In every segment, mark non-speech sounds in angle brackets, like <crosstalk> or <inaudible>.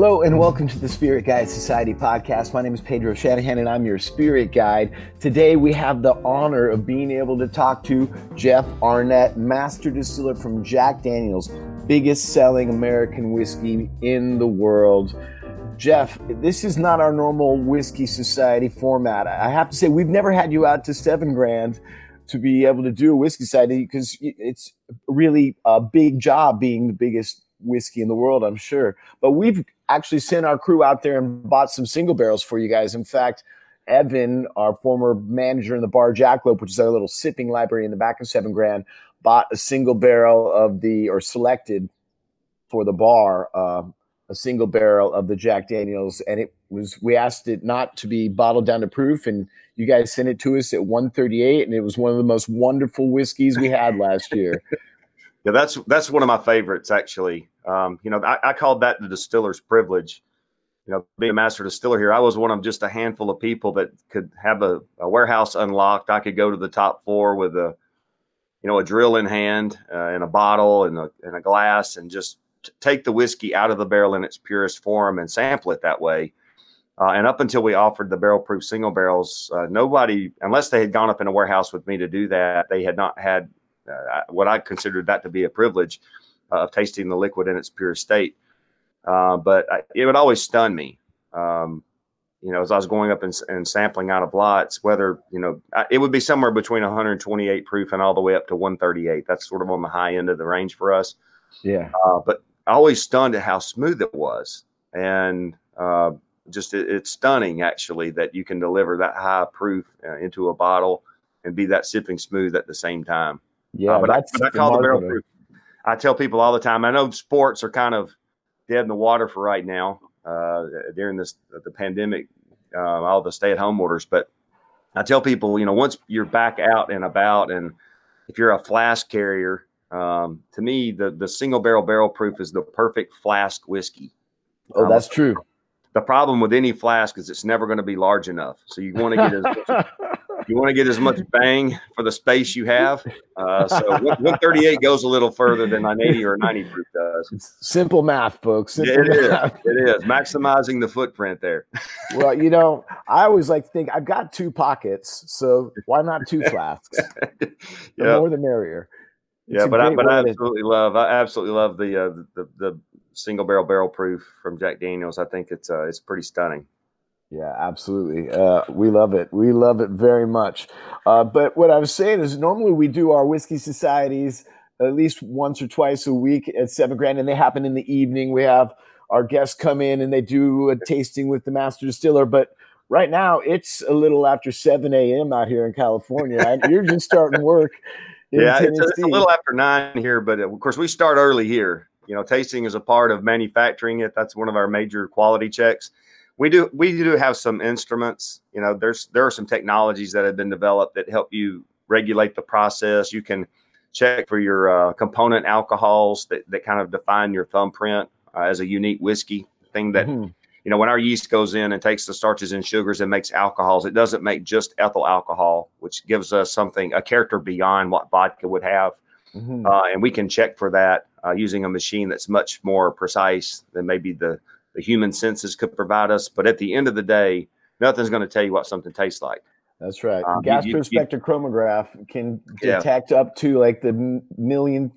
Hello and welcome to the Spirit Guide Society podcast. My name is Pedro Shanahan and I'm your spirit guide. Today we have the honor of being able to talk to Jeff Arnett, master distiller from Jack Daniels, biggest selling American whiskey in the world. Jeff, this is not our normal whiskey society format. I have to say, we've never had you out to Seven Grand to be able to do a whiskey society because it's really a big job being the biggest whiskey in the world, I'm sure. But we've actually sent our crew out there and bought some single barrels for you guys. In fact, Evan, our former manager in the bar Jackalope, which is our little sipping library in the back of Seven Grand, bought a single barrel of the or selected for the bar uh, a single barrel of the Jack Daniels, and it was we asked it not to be bottled down to proof, and you guys sent it to us at 138, and it was one of the most wonderful whiskeys we had last year. <laughs> Yeah, that's that's one of my favorites actually. Um, you know, I, I called that the distiller's privilege. You know, being a master distiller here, I was one of just a handful of people that could have a, a warehouse unlocked. I could go to the top floor with a, you know, a drill in hand uh, and a bottle and a, and a glass and just t- take the whiskey out of the barrel in its purest form and sample it that way. Uh, and up until we offered the barrel proof single barrels, uh, nobody, unless they had gone up in a warehouse with me to do that, they had not had uh, what I considered that to be a privilege uh, of tasting the liquid in its pure state. Uh, but I, it would always stun me. Um, you know, as I was going up and, and, sampling out of lots, whether, you know, it would be somewhere between 128 proof and all the way up to 138. That's sort of on the high end of the range for us. Yeah. Uh, but I always stunned at how smooth it was. And uh, just it, it's stunning, actually, that you can deliver that high proof uh, into a bottle and be that sipping smooth at the same time. Yeah, uh, but, I, but I call the barrel proof. I tell people all the time. I know sports are kind of dead in the water for right now uh, during this the pandemic, uh, all the stay at home orders. But I tell people, you know, once you're back out and about, and if you're a flask carrier, um, to me, the the single barrel barrel proof is the perfect flask whiskey. Oh, um, that's true. The problem with any flask is it's never going to be large enough. So you want to get as <laughs> you want to get as much bang for the space you have. Uh, so 138 goes a little further than an 80 or 90 proof does. It's simple math, folks. Simple it is. It is maximizing the footprint there. <laughs> well, you know, I always like to think I've got two pockets, so why not two <laughs> flasks? The yep. more the merrier. It's yeah, but I, but I absolutely love I absolutely love the, uh, the the single barrel barrel proof from Jack Daniels. I think it's uh, it's pretty stunning. Yeah, absolutely. Uh, we love it. We love it very much. Uh, but what I was saying is, normally we do our whiskey societies at least once or twice a week at Seven Grand, and they happen in the evening. We have our guests come in and they do a tasting with the master distiller. But right now, it's a little after 7 a.m. out here in California. You're just starting work. yeah, it's a, it's a, little after nine here, but of course, we start early here. You know, tasting is a part of manufacturing it. That's one of our major quality checks we do we do have some instruments you know there's there are some technologies that have been developed that help you regulate the process you can check for your uh, component alcohols that, that kind of define your thumbprint uh, as a unique whiskey thing that mm-hmm. you know when our yeast goes in and takes the starches and sugars and makes alcohols it doesn't make just ethyl alcohol which gives us something a character beyond what vodka would have mm-hmm. uh, and we can check for that uh, using a machine that's much more precise than maybe the the human senses could provide us. But at the end of the day, nothing's going to tell you what something tastes like. That's right. Um, Gas spectrochromograph can detect yeah. up to like the million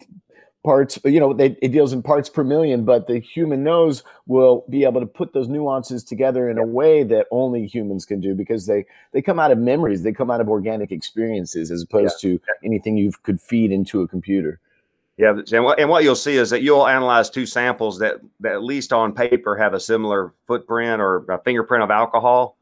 parts. You know, they, it deals in parts per million, but the human nose will be able to put those nuances together in a way that only humans can do because they they come out of memories. They come out of organic experiences as opposed yeah. to anything you could feed into a computer. Yeah, and what, and what you'll see is that you'll analyze two samples that, that at least on paper have a similar footprint or a fingerprint of alcohol.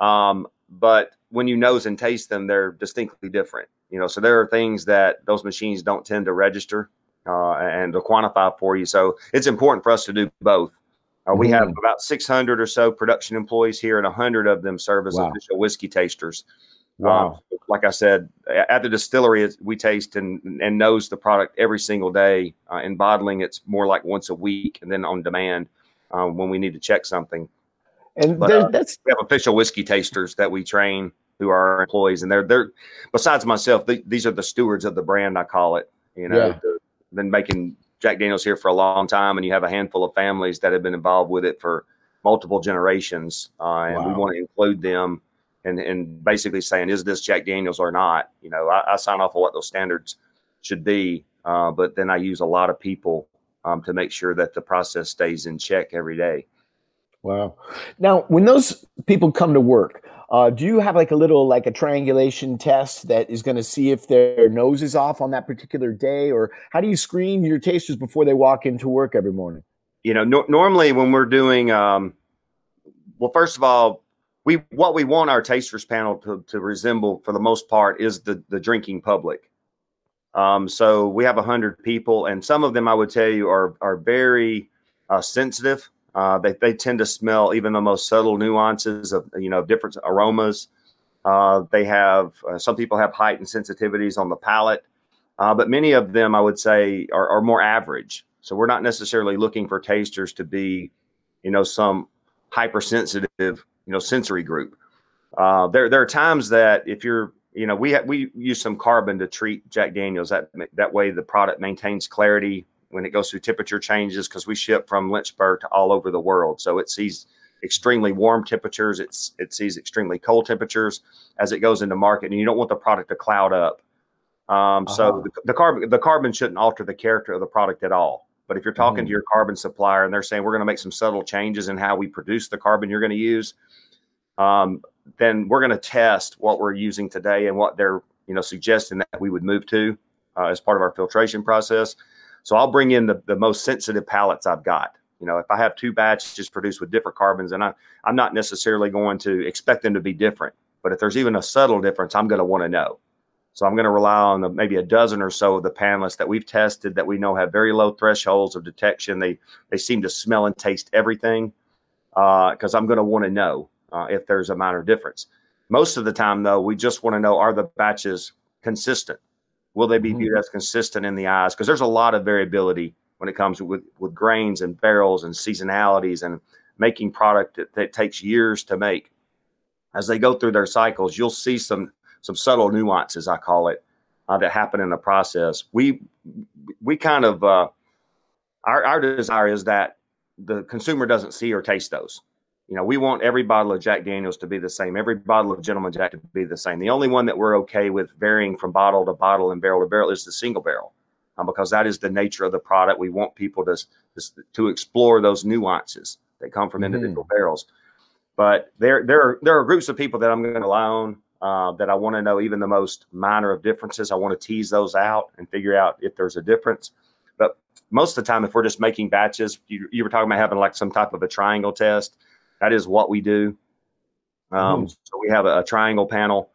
Um, but when you nose and taste them, they're distinctly different. You know, so there are things that those machines don't tend to register uh, and to quantify for you. So it's important for us to do both. Uh, we have mm. about 600 or so production employees here, and 100 of them serve as wow. official whiskey tasters. Wow. Um, like I said, at the distillery, we taste and, and nose the product every single day. Uh, in bottling, it's more like once a week, and then on demand um, when we need to check something. And but, uh, that's we have official whiskey tasters that we train who are our employees, and they're they're besides myself, they, these are the stewards of the brand. I call it. You know, yeah. the, been making Jack Daniels here for a long time, and you have a handful of families that have been involved with it for multiple generations, uh, and wow. we want to include them and and basically saying, is this Jack Daniels or not? You know, I, I sign off on what those standards should be, uh, but then I use a lot of people um, to make sure that the process stays in check every day. Wow. Now, when those people come to work, uh, do you have like a little like a triangulation test that is going to see if their nose is off on that particular day, or how do you screen your tasters before they walk into work every morning? You know, no, normally when we're doing, um, well, first of all, we what we want our tasters panel to, to resemble for the most part is the the drinking public. Um, so we have hundred people, and some of them I would tell you are are very uh, sensitive. Uh, they they tend to smell even the most subtle nuances of you know different aromas. Uh, they have uh, some people have heightened sensitivities on the palate, uh, but many of them I would say are, are more average. So we're not necessarily looking for tasters to be, you know, some hypersensitive, you know, sensory group. Uh, there there are times that if you're you know, we ha- we use some carbon to treat Jack Daniels. That that way, the product maintains clarity when it goes through temperature changes because we ship from Lynchburg to all over the world. So it sees extremely warm temperatures. It's it sees extremely cold temperatures as it goes into market, and you don't want the product to cloud up. Um, uh-huh. So the, the, carbon the carbon shouldn't alter the character of the product at all. But if you're talking mm. to your carbon supplier and they're saying we're going to make some subtle changes in how we produce the carbon you're going to use, um, then we're going to test what we're using today and what they're you know suggesting that we would move to uh, as part of our filtration process. So I'll bring in the, the most sensitive palettes I've got. You know, if I have two batches produced with different carbons, and I, I'm not necessarily going to expect them to be different, but if there's even a subtle difference, I'm going to want to know. So I'm going to rely on the, maybe a dozen or so of the panelists that we've tested that we know have very low thresholds of detection. They they seem to smell and taste everything because uh, I'm going to want to know uh, if there's a minor difference. Most of the time, though, we just want to know are the batches consistent? Will they be mm-hmm. viewed as consistent in the eyes? Because there's a lot of variability when it comes with, with grains and barrels and seasonalities and making product that, that takes years to make. As they go through their cycles, you'll see some some subtle nuances, I call it, uh, that happen in the process. We we kind of uh, our our desire is that the consumer doesn't see or taste those. You know, we want every bottle of Jack Daniels to be the same, every bottle of Gentleman Jack to be the same. The only one that we're okay with varying from bottle to bottle and barrel to barrel is the single barrel, um, because that is the nature of the product. We want people to to explore those nuances that come from mm-hmm. individual barrels. But there there are there are groups of people that I'm going to rely on uh, that I want to know even the most minor of differences. I want to tease those out and figure out if there's a difference. But most of the time, if we're just making batches, you, you were talking about having like some type of a triangle test that is what we do. Um, mm-hmm. So we have a, a, triangle panel.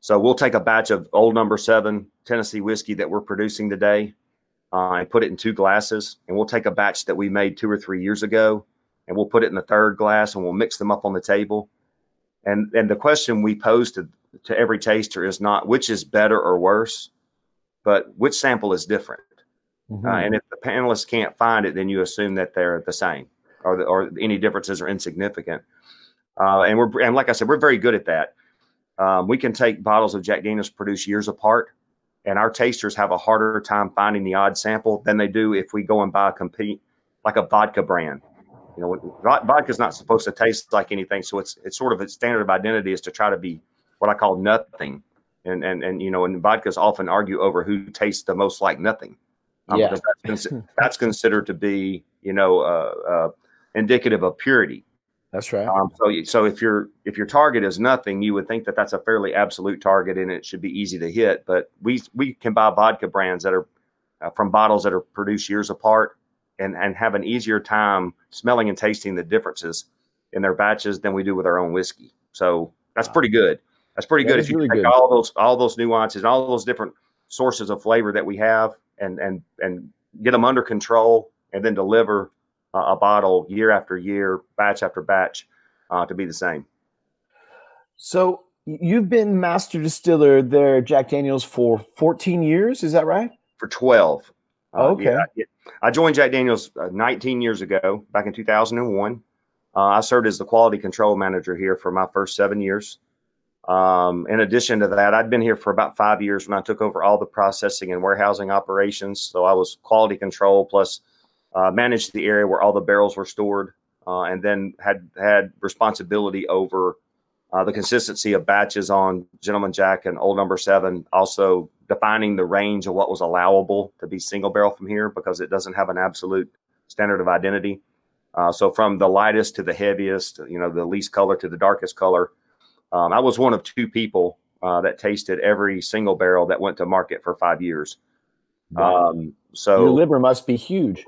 So we'll take a batch of old number seven Tennessee whiskey that we're producing today uh, and put it in two glasses. And we'll take a batch that we made two or three years ago and we'll put it in the third glass and we'll mix them up on the table. And, and the question we pose to, to every taster is not which is better or worse, but which sample is different. Mm-hmm. Uh, and if the panelists can't find it, then you assume that they're the same or, the, or any differences are insignificant. Uh, and we're and like I said, we're very good at that. Um, we can take bottles of Jack Daniels produced years apart, and our tasters have a harder time finding the odd sample than they do if we go and buy a compete like a vodka brand. You know, vodka is not supposed to taste like anything, so it's it's sort of its standard of identity is to try to be what I call nothing. And and and you know, and vodkas often argue over who tastes the most like nothing. Um, yeah. That's, that's, considered to be, you know, uh, uh, indicative of purity. That's right. Um, so, so if your if your target is nothing, you would think that that's a fairly absolute target, and it should be easy to hit. But we we can buy vodka brands that are uh, from bottles that are produced years apart, and and have an easier time smelling and tasting the differences in their batches than we do with our own whiskey. So that's pretty good. That's pretty that good if you really take good. all those all those nuances all those different sources of flavor that we have, and and and get them under control, and then deliver uh, a bottle year after year, batch after batch, uh, to be the same. So you've been master distiller there, Jack Daniels, for 14 years. Is that right? For 12. Uh, okay. Yeah, I joined Jack Daniels uh, 19 years ago, back in 2001. Uh, I served as the quality control manager here for my first seven years. Um, in addition to that, I'd been here for about five years when I took over all the processing and warehousing operations. So I was quality control plus uh, managed the area where all the barrels were stored, uh, and then had had responsibility over uh, the consistency of batches on Gentleman Jack and Old Number Seven. Also defining the range of what was allowable to be single barrel from here because it doesn't have an absolute standard of identity. Uh, so from the lightest to the heaviest, you know, the least color to the darkest color um, I was one of two people uh, that tasted every single barrel that went to market for five years. Wow. Um, so your liver must be huge.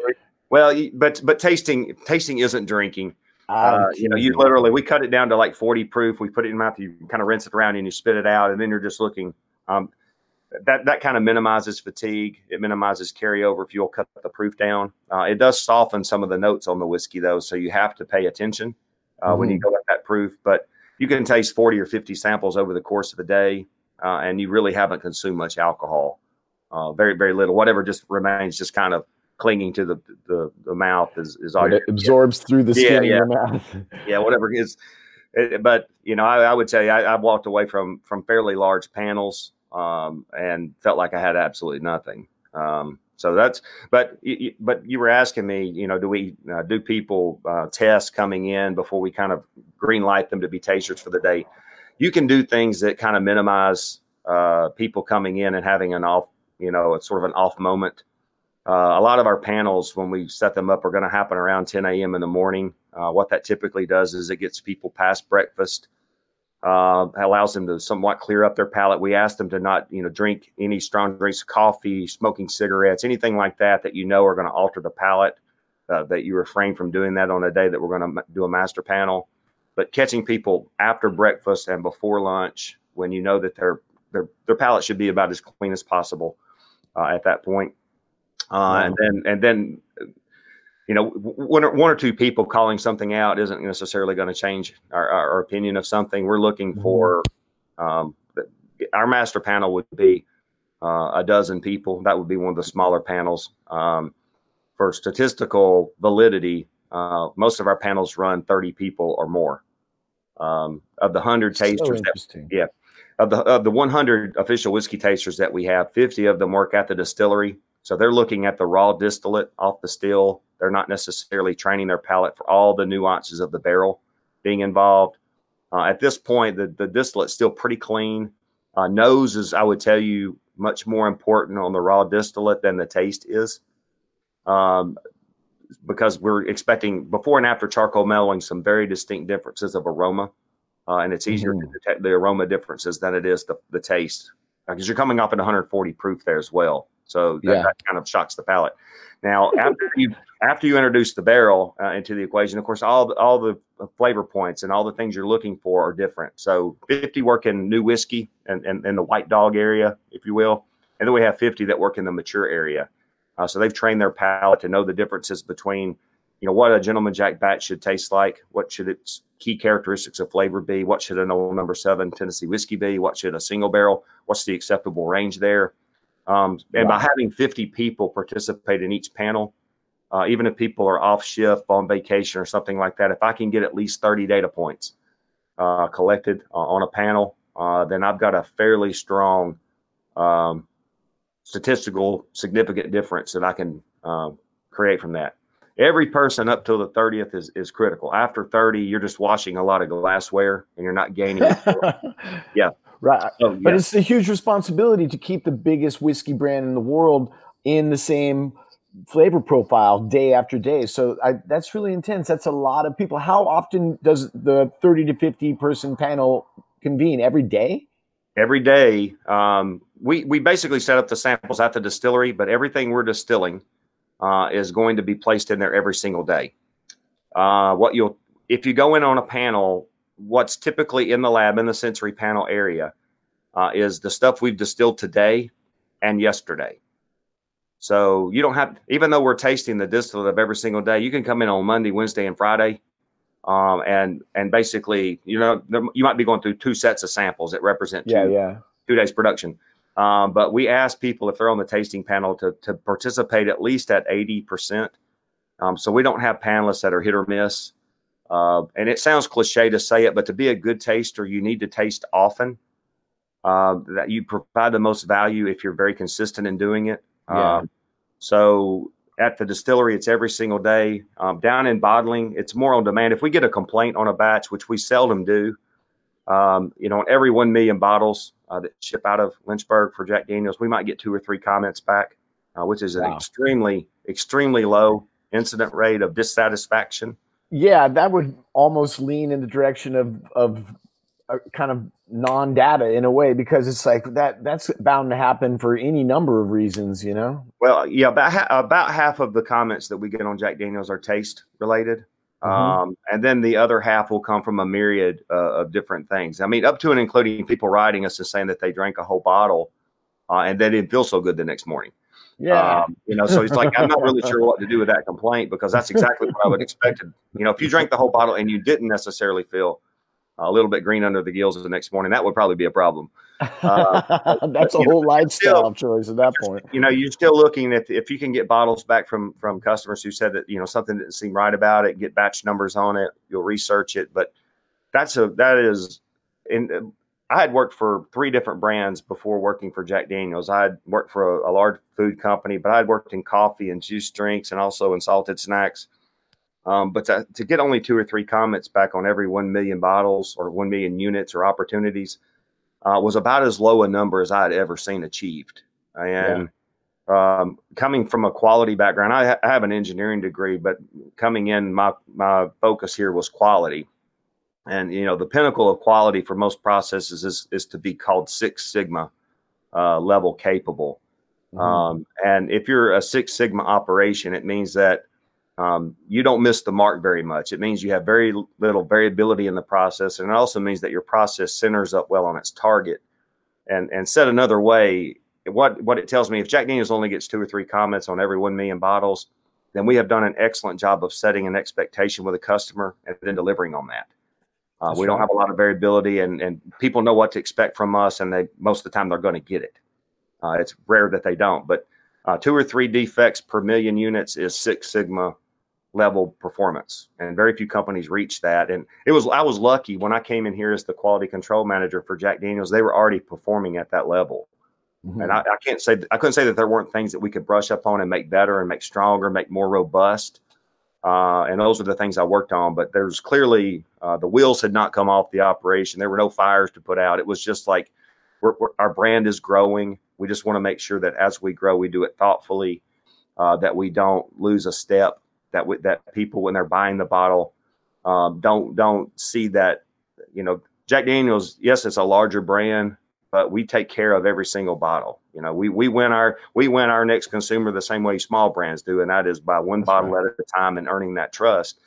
Well, but but tasting tasting isn't drinking. Uh, you know, you literally we cut it down to like 40 proof. We put it in mouth. You kind of rinse it around and you spit it out, and then you're just looking. Um, that that kind of minimizes fatigue. It minimizes carryover if you'll cut the proof down. Uh, it does soften some of the notes on the whiskey though, so you have to pay attention uh, mm. when you mm. go at that proof. But you can taste 40 or 50 samples over the course of a day, uh, and you really haven't consumed much alcohol. Uh, very, very little. Whatever just remains just kind of clinging to the the, the mouth is, is all it absorbs through the skin yeah, yeah. in your mouth. yeah, whatever it is. It, but you know, I, I would say I, have walked away from from fairly large panels um, and felt like I had absolutely nothing. Um, so that's, but but you were asking me, you know, do we uh, do people uh, test coming in before we kind of green light them to be tasters for the day? You can do things that kind of minimize uh, people coming in and having an off, you know, it's sort of an off moment. Uh, a lot of our panels, when we set them up, are going to happen around 10 a.m. in the morning. Uh, what that typically does is it gets people past breakfast uh, allows them to somewhat clear up their palate. We ask them to not, you know, drink any strong drinks, coffee, smoking cigarettes, anything like that that you know are going to alter the palate. Uh, that you refrain from doing that on a day that we're going to do a master panel. But catching people after breakfast and before lunch, when you know that their their their palate should be about as clean as possible uh, at that point. Uh, and then and then you know, one or, one or two people calling something out isn't necessarily going to change our, our, opinion of something. We're looking mm-hmm. for um, our master panel would be uh, a dozen people. That would be one of the smaller panels. Um, for statistical validity, uh, most of our panels run 30 people or more. Um, of the 100 tasters, that, yeah, of the of the 100 official whiskey tasters that we have, 50 of them work at the distillery. So they're looking at the raw distillate off the still they're not necessarily training their palate for all the nuances of the barrel being involved. Uh, at this point, the, the distillate's still pretty clean. Uh, nose is, I would tell you, much more important on the raw distillate than the taste is. Um, because we're expecting before and after charcoal mellowing some very distinct differences of aroma. Uh, and it's easier mm-hmm. to detect the aroma differences than it is the, the taste because uh, you're coming off at 140 proof there as well. So that, yeah. that kind of shocks the palate. Now, after you after you introduce the barrel uh, into the equation, of course, all the, all the flavor points and all the things you're looking for are different. So, 50 work in new whiskey and, and, and the white dog area, if you will, and then we have 50 that work in the mature area. Uh, so they've trained their palate to know the differences between, you know, what a gentleman jack batch should taste like, what should its key characteristics of flavor be, what should an old number seven Tennessee whiskey be, what should a single barrel, what's the acceptable range there um, and wow. by having 50 people participate in each panel, uh, even if people are off shift on vacation or something like that, if I can get at least 30 data points uh, collected uh, on a panel, uh, then I've got a fairly strong um, statistical significant difference that I can um, create from that. Every person up till the 30th is, is critical. After 30, you're just washing a lot of glassware and you're not gaining. <laughs> yeah. Right. Oh, yeah. But it's a huge responsibility to keep the biggest whiskey brand in the world in the same flavor profile day after day. So I, that's really intense. That's a lot of people. How often does the 30 to 50 person panel convene? Every day? Every day. Um, we, we basically set up the samples at the distillery, but everything we're distilling uh, is going to be placed in there every single day. Uh, what you'll, if you go in on a panel what's typically in the lab in the sensory panel area uh, is the stuff we've distilled today and yesterday. So you don't have, even though we're tasting the distillate of every single day, you can come in on Monday, Wednesday, and Friday, um, and and basically, you know, there, you might be going through two sets of samples that represent two, yeah, yeah. two days production. Um, but we ask people if they're on the tasting panel to to participate at least at eighty percent. Um, so we don't have panelists that are hit or miss. Uh, and it sounds cliche to say it, but to be a good taster, you need to taste often. Uh, that you provide the most value if you're very consistent in doing it. Yeah. Um, so at the distillery, it's every single day. Um, down in bottling, it's more on demand. If we get a complaint on a batch, which we seldom do, um, you know, on every 1 million bottles uh, that ship out of Lynchburg for Jack Daniels, we might get two or three comments back, uh, which is an Wow. extremely, extremely low incident rate of dissatisfaction. Yeah, that would almost lean in the direction of of a kind of non-data in a way because it's like that that's bound to happen for any number of reasons, you know. Well, yeah, about ha- about half of the comments that we get on Jack Daniels are taste related, Mhm. um, and then the other half will come from a myriad uh, of different things. I mean, up to and including people writing us and saying that they drank a whole bottle uh, and they didn't feel so good the next morning. Yeah. Um, you know, so it's like I'm not really sure what to do with that complaint because that's exactly what I would expect. <laughs> You know, if you drank the whole bottle and you didn't necessarily feel a little bit green under the gills the next morning, that would probably be a problem. uh, <laughs> that's a you know, whole lifestyle still- choice at that point. you know, you're still looking if if you can get bottles back from from customers who said that you know something didn't seem right about it, get batch numbers on it, you'll research it. But that's a that is in. I had worked for three different brands before working for Jack Daniels. I had worked for a, a large food company, but I had worked in coffee and juice drinks and also in salted snacks. Um, but to, to get only two or three comments back on every 1 million bottles or 1 million units or opportunities uh, was about as low a number as I had ever seen achieved. And um, coming from a quality background, I, ha- I have an engineering degree, but coming in, my, my focus here was quality. And, you know, the pinnacle of quality for most processes is, is to be called Six Sigma uh, level capable. Mhm. Um, and if you're a Six Sigma operation, it means that um, you don't miss the mark very much. It means you have very little variability in the process, and it also means that your process centers up well on its target. And and said another way, what what it tells me, if Jack Daniels only gets two or three comments on every one million bottles, then we have done an excellent job of setting an expectation with a customer and then delivering on that. Uh, we don't have a lot of variability, and and people know what to expect from us, and they most of the time they're going to get it. Uh, it's rare that they don't, but uh, two or three defects per million units is Six Sigma level performance, and very few companies reach that. And it was I was lucky when I came in here as the quality control manager for Jack Daniels; they were already performing at that level. Mhm. And I, I can't say I couldn't say that there weren't things that we could brush up on and make better and make stronger, make more robust. Uh, and those are the things I worked on. But there's clearly uh, the wheels had not come off the operation. There were no fires to put out. It was just like we're, we're, our brand is growing. We just want to make sure that as we grow, we do it thoughtfully, uh, that we don't lose a step. That that people when they're buying the bottle um, don't don't see that you know Jack Daniels. Yes, it's a larger brand, but we take care of every single bottle. You know, we we win our we win our next consumer the same way small brands do, and that is by one That's bottle right. at a time and earning that trust.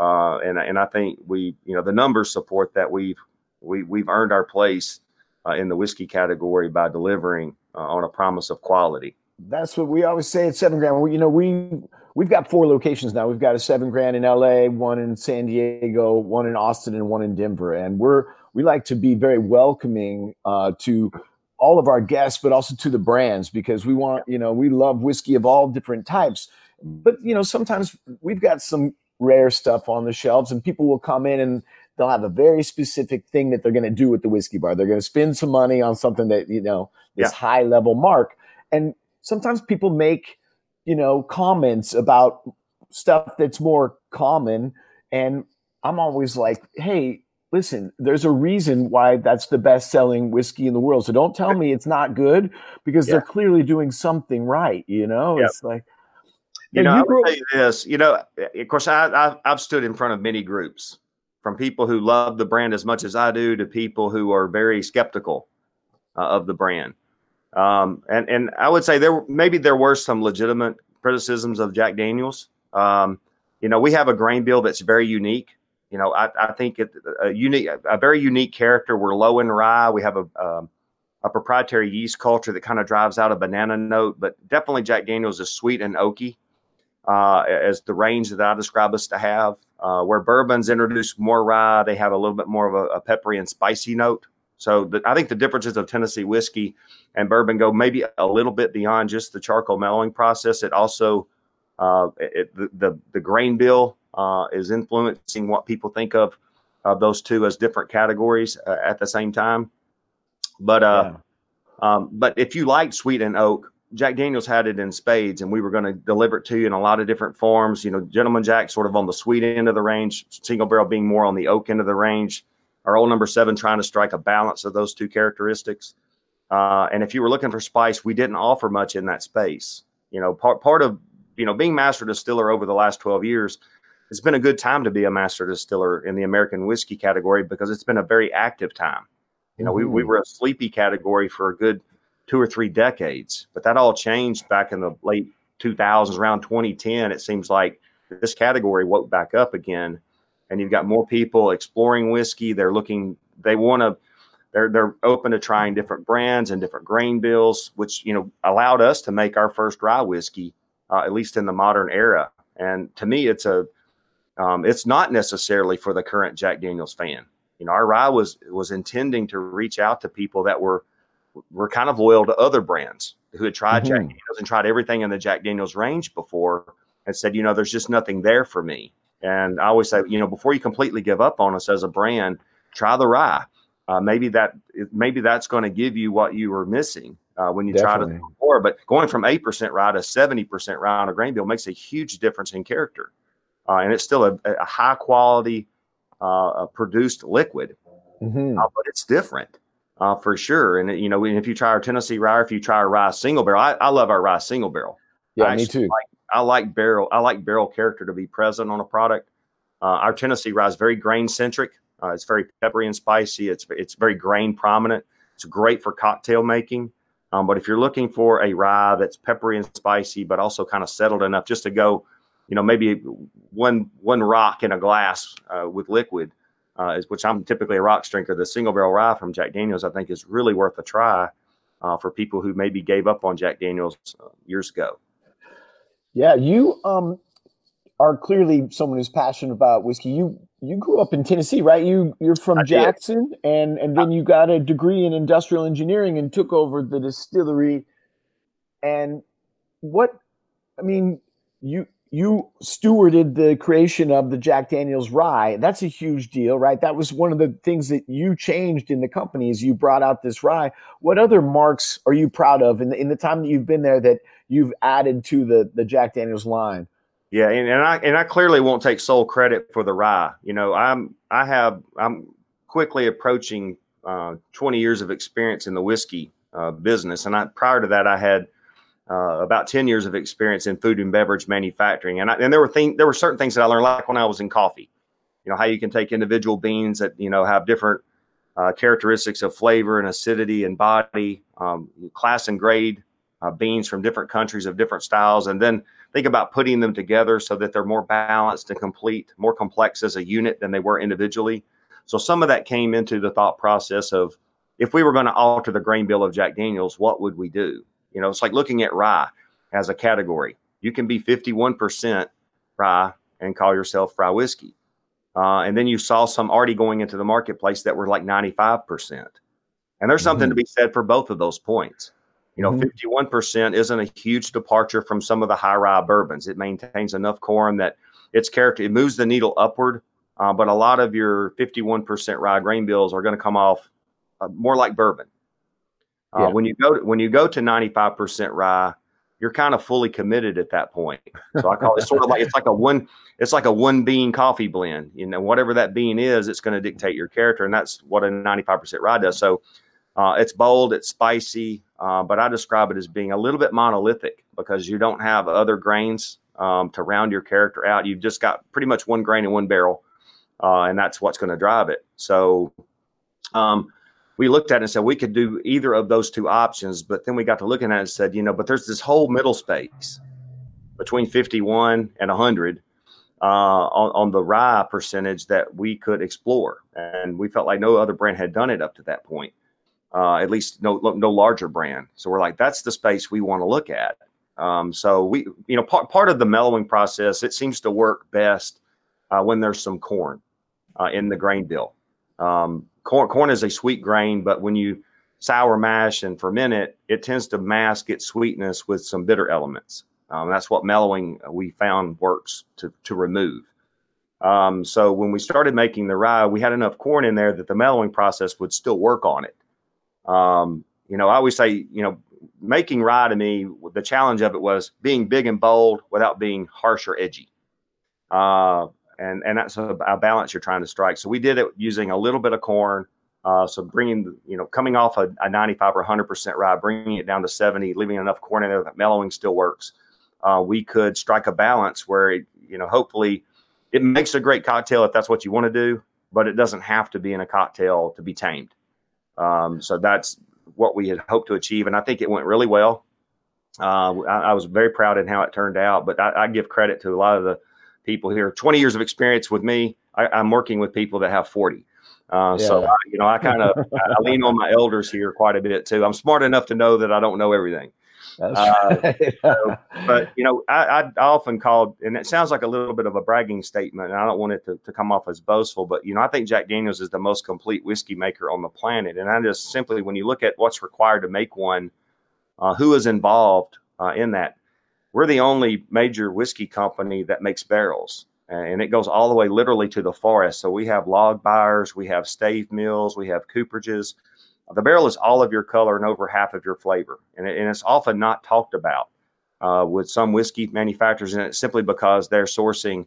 Uh, and and I think we you know the numbers support that we've we we've earned our place uh, in the whiskey category by delivering uh, on a promise of quality. That's what we always say at Seven Grand. Well, you know, we we've got four locations now. We've got a Seven Grand in LA, one in San Diego, one in Austin, and one in Denver. And we're we like to be very welcoming uh, to all of our guests, but also to the brands because we want you know we love whiskey of all different types. But you know, sometimes we've got some rare stuff on the shelves, and people will come in and they'll have a very specific thing that they're going to do with the whiskey bar. They're going to spend some money on something that you know this Yeah. high level mark, and sometimes people make you know comments about stuff that's more common and i'm always like hey listen there's a reason why that's the best selling whiskey in the world so don't tell me it's not good because they're clearly doing something right you know Yeah. it's like You know, you would tell you this. You know, of course, I, I I've stood in front of many groups, from people who love the brand as much as I do to people who are very skeptical uh, of the brand. Um, and and I would say there maybe there were some legitimate criticisms of Jack Daniels. Um, you know, we have a grain bill that's very unique. You know, I, I think it a unique, a very unique character. We're low in rye. We have a um, a proprietary yeast culture that kind of drives out a banana note, but definitely Jack Daniels is sweet and oaky uh, as the range that I describe us to have. Uh, where bourbons introduce more rye, they have a little bit more of a, a peppery and spicy note. So the, I think the differences of Tennessee whiskey and bourbon go maybe a little bit beyond just the charcoal mellowing process. It also uh, it, the, the the grain bill uh, is influencing what people think of uh, those two as different categories uh, at the same time. But uh, yeah. um, but if you like sweet and oak, Jack Daniels had it in spades, and we were going to deliver it to you in a lot of different forms. You know, Gentleman Jack sort of on the sweet end of the range, single barrel being more on the oak end of the range. Our old number seven trying to strike a balance of those two characteristics. Uh, and if you were looking for spice, we didn't offer much in that space. You know, part part of you know being master distiller over the last twelve years, it's been a good time to be a master distiller in the American whiskey category because it's been a very active time. You know, we we mm-hmm. were a sleepy category for a good two or three decades, but that all changed back in the late 2000s, around 2010. It seems like this category woke back up again, and you've got more people exploring whiskey. They're looking, they want to they're they're open to trying different brands and different grain bills, which you know allowed us to make our first rye whiskey, uh, at least in the modern era. And to me, it's a um, it's not necessarily for the current Jack Daniel's fan. You know, our rye was was intending to reach out to people that were were kind of loyal to other brands who had tried mm-hmm. Jack Daniels and tried everything in the Jack Daniels range before, and said, you know, there's just nothing there for me. And I always say, you know, before you completely give up on us as a brand, try the rye uh, maybe that maybe that's going to give you what you were missing uh, when you Definitely. try to before. But going from eight percent rye to seventy percent rye on a grain bill makes a huge difference in character, uh, and it's still a, a high quality uh, produced liquid, mm-hmm. Uh, but it's different. Uh, for sure, and you know, if you try our Tennessee rye, if you try our rye single barrel, I, I love our rye single barrel. Yeah, me too. Like, I like barrel. I like barrel character to be present on a product. our Tennessee rye is very grain centric. Uh, it's very peppery and spicy. It's it's very grain prominent. It's great for cocktail making. Um, but if you're looking for a rye that's peppery and spicy, but also kind of settled enough just to go, you know, maybe one one rock in a glass uh, with liquid, uh, which I'm typically a rocks drinker. The single barrel rye from Jack Daniels, I think, is really worth a try uh, for people who maybe gave up on Jack Daniels uh, years ago. Yeah, you um, are clearly someone who's passionate about whiskey. You you grew up in Tennessee, right? You you're from I Jackson, did. and and then you got a degree in industrial engineering and took over the distillery. And what I mean, you you stewarded the creation of the Jack Daniel's rye. That's a huge deal, right? That was one of the things that you changed in the company is you brought out this rye. What other marks are you proud of in the, in the time that you've been there that you've added to the the Jack Daniel's line? Yeah, and, and I and I clearly won't take sole credit for the rye. You know, I'm I have I'm quickly approaching uh, 20 years of experience in the whiskey uh, business, and I prior to that I had uh, about 10 years of experience in food and beverage manufacturing, and I, and there were things there were certain things that I learned like when I was in coffee. You know how you can take individual beans that you know have different uh, characteristics of flavor and acidity and body, um, class and grade uh, beans from different countries of different styles, and then think about putting them together so that they're more balanced and complete, more complex as a unit than they were individually. So some of that came into the thought process of if we were going to alter the grain bill of Jack Daniels, what would we do? You know, it's like looking at rye as a category. You can be 51% rye and call yourself rye whiskey. Uh, and then you saw some already going into the marketplace that were like 95%. And there's something mm-hmm. to be said for both of those points. You know, mm-hmm. 51% isn't a huge departure from some of the high rye bourbons. It maintains enough corn that its character, it moves the needle upward. Uh, but a lot of your 51% rye grain bills are going to come off uh, more like bourbon. Uh, yeah. When you go to, when you go to 95% rye, you're kind of fully committed at that point. So I call it sort of like it's like a one it's like a one bean coffee blend. You know, whatever that bean is, it's going to dictate your character, and that's what a 95% rye does. So uh, it's bold, it's spicy, uh, but I describe it as being a little bit monolithic because you don't have other grains um, to round your character out. You've just got pretty much one grain in one barrel, uh, and that's what's going to drive it. So um, we looked at it and said we could do either of those two options, but then we got to looking at it and said, you know, but there's this whole middle space between 51 and 100 uh, on, on the rye percentage that we could explore, and we felt like no other brand had done it up to that point uh, at least no no larger brand. So we're like, that's the space we want to look at. Um, so we, you know, part part of the mellowing process, it seems to work best uh, when there's some corn uh, in the grain bill. Um, corn corn is a sweet grain, but when you sour mash and ferment it, it tends to mask its sweetness with some bitter elements. Um, that's what mellowing uh, we found works to to remove. Um, so when we started making the rye, we had enough corn in there that the mellowing process would still work on it. Um, you know, I always say, you know, making rye to me, the challenge of it was being big and bold without being harsh or edgy. Uh, and and that's a, a, balance you're trying to strike. So we did it using a little bit of corn. Uh, so bringing, you know, coming off a, a 95 or 100 percent rye, bringing it down to 70, leaving enough corn in there that mellowing still works. Uh, we could strike a balance where, it, you know, hopefully it makes a great cocktail if that's what you want to do, but it doesn't have to be in a cocktail to be tamed. Um, so that's what we had hoped to achieve, and I think it went really well. Uh, I, I, was very proud in how it turned out, but I, I, give credit to a lot of the people here. Twenty years of experience with me. I, am working with people that have forty. Uh, yeah. So you know, I kind of I lean on my elders here quite a bit too. I'm smart enough to know that I don't know everything. Uh, right. so, but you know, I, I, often called, and it sounds like a little bit of a bragging statement, and I don't want it to, to come off as boastful, but you know, I think Jack Daniels is the most complete whiskey maker on the planet, and I just simply, when you look at what's required to make one, uh, who is involved uh, in that, we're the only major whiskey company that makes barrels, and it goes all the way literally to the forest. So we have log buyers, we have stave mills, we have cooperages the barrel is all of your color and over half of your flavor, and, it, and it's often not talked about uh, with some whiskey manufacturers, and it's simply because they're sourcing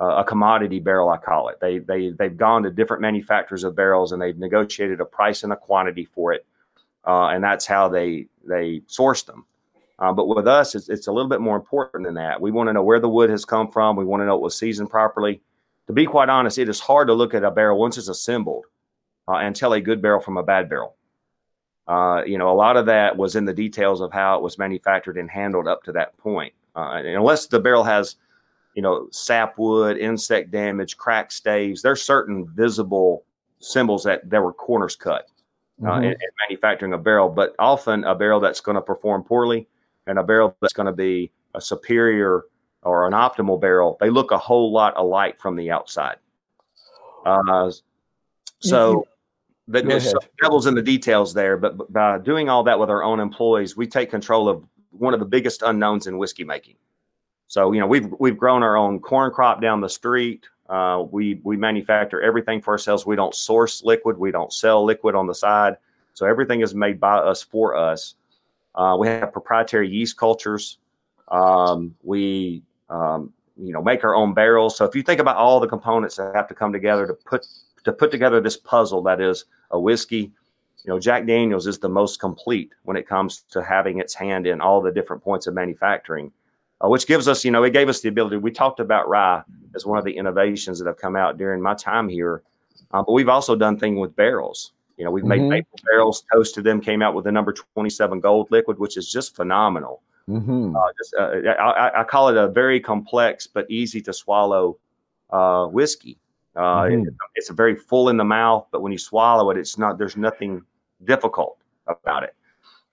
uh, a commodity barrel. I call it. They they they've gone to different manufacturers of barrels, and they've negotiated a price and a quantity for it, uh, and that's how they they source them. Uh, but with us, it's, it's a little bit more important than that. We want to know where the wood has come from. We want to know it was seasoned properly. To be quite honest, it is hard to look at a barrel once it's assembled uh, and tell a good barrel from a bad barrel. Uh, you know, a lot of that was in the details of how it was manufactured and handled up to that point. Uh, unless the barrel has, you know, sapwood, insect damage, cracked staves, there's certain visible symbols that there were corners cut uh, mm-hmm. in, in, manufacturing a barrel. But often a barrel that's going to perform poorly and a barrel that's going to be a superior or an optimal barrel, they look a whole lot alike from the outside. Uh, so but there's some devils in the details there. But by doing all that with our own employees, we take control of one of the biggest unknowns in whiskey making. So you know we've we've grown our own corn crop down the street. Uh, we we manufacture everything for ourselves. We don't source liquid. We don't sell liquid on the side. So everything is made by us for us. Uh, we have proprietary yeast cultures. Um, we um, you know make our own barrels. So if you think about all the components that have to come together to put to put together this puzzle that is a whiskey. You know, Jack Daniels is the most complete when it comes to having its hand in all the different points of manufacturing, uh, which gives us, you know, it gave us the ability. We talked about rye as one of the innovations that have come out during my time here, uh, but we've also done things with barrels. You know, we've made mm-hmm. maple barrels, toasted them, came out with the number 27 gold liquid, which is just phenomenal. Mm-hmm. Uh, just, uh, I, I, call it a very complex but easy to swallow uh, whiskey. Uh, mm-hmm. it, it's a very full in the mouth, but when you swallow it, it's not. There's nothing difficult about it.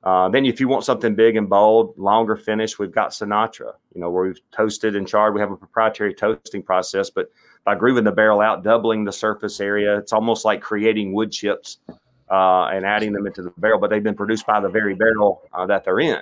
Uh, then, if you want something big and bold, longer finish, we've got Sinatra. You know, where we've toasted and charred. We have a proprietary toasting process, but by grooving the barrel out, doubling the surface area, it's almost like creating wood chips uh, and adding them into the barrel. But they've been produced by the very barrel uh, that they're in.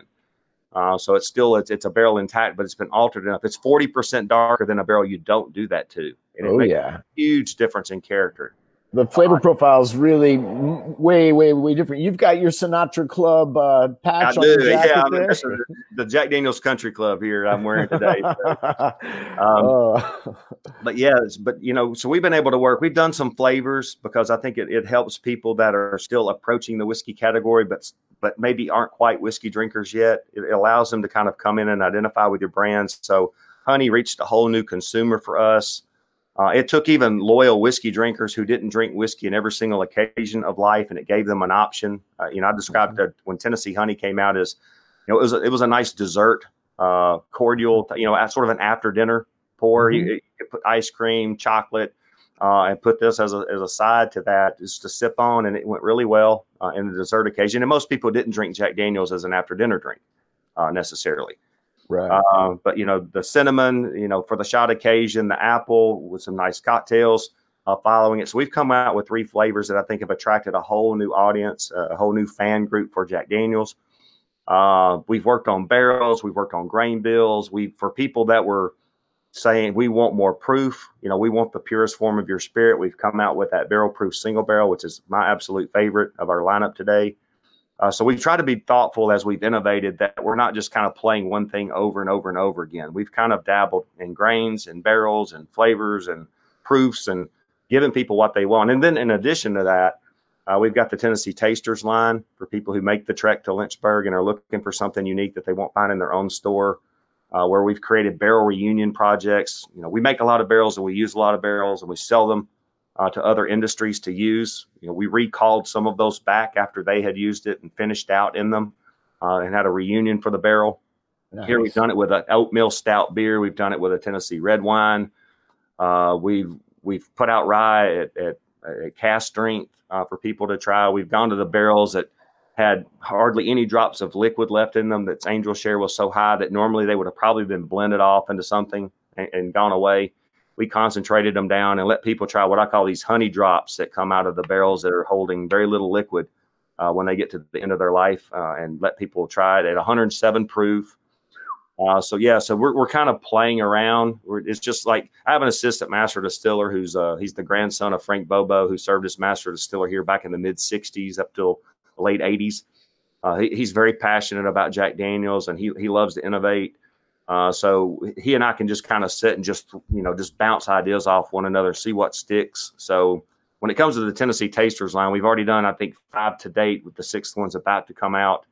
Uh, so it's still it's, it's a barrel intact, but it's been altered enough. It's forty percent darker than a barrel you don't do that to. And it oh makes yeah, huge difference in character. The flavor profile is really way, way, way different. You've got your Sinatra Club uh, patch I on do. yeah, I mean, the Jack Daniels Country Club here I'm wearing today. So. <laughs> um, oh. But yes, but you know, so we've been able to work. We've done some flavors because I think it, it helps people that are still approaching the whiskey category, but but maybe aren't quite whiskey drinkers yet. It allows them to kind of come in and identify with your brands. So Honey reached a whole new consumer for us. Uh, it took even loyal whiskey drinkers who didn't drink whiskey in every single occasion of life, and it gave them an option. Uh, you know, I described mm-hmm. when Tennessee Honey came out as, you know, it was a, it was a nice dessert, uh, cordial, you know, sort of an after dinner pour. Mm-hmm. You, you put ice cream, chocolate, uh, and put this as a, as a side to that just to sip on, and it went really well uh, in the dessert occasion. And most people didn't drink Jack Daniels as an after dinner drink uh, necessarily. Right. Uh, but you know the cinnamon, you know, for the shot occasion, the apple with some nice cocktails uh, following it. So we've come out with three flavors that I think have attracted a whole new audience, uh, a whole new fan group for Jack Daniels. we've worked on barrels, we've worked on grain bills. We for people that were saying we want more proof. You know, we want the purest form of your spirit. We've come out with that barrel proof single barrel, which is my absolute favorite of our lineup today. Uh, so we try to be thoughtful as we've innovated that we're not just kind of playing one thing over and over and over again. We've kind of dabbled in grains and barrels and flavors and proofs and giving people what they want. And then in addition to that, uh, we've got the Tennessee Tasters line for people who make the trek to Lynchburg and are looking for something unique that they won't find in their own store uh, where we've created barrel reunion projects. You know, we make a lot of barrels and we use a lot of barrels and we sell them uh, to other industries to use. You know, we recalled some of those back after they had used it and finished out in them uh, and had a reunion for the barrel. Nice. Here we've done it with an oatmeal stout beer. We've done it with a Tennessee red wine. Uh, we've we've put out rye at, at, at cask strength uh, for people to try. We've gone to the barrels that had hardly any drops of liquid left in them. That's angel share was so high that normally they would have probably been blended off into something and, and gone away. We concentrated them down and let people try what I call these honey drops that come out of the barrels that are holding very little liquid uh, when they get to the end of their life, uh, and let people try it at 107 proof. Uh, so yeah, so we're, we're kind of playing around. We're, it's just like I have an assistant master distiller who's uh, he's the grandson of Frank Bobo, who served as master distiller here back in the mid '60s up till late 80s. Uh, he, he's very passionate about Jack Daniels and he, he loves to innovate. Uh, so he and I can just kind of sit and just, you know, just bounce ideas off one another, see what sticks. So when it comes to the Tennessee Tasters line, we've already done, I think, five to date with the sixth one's about to come out.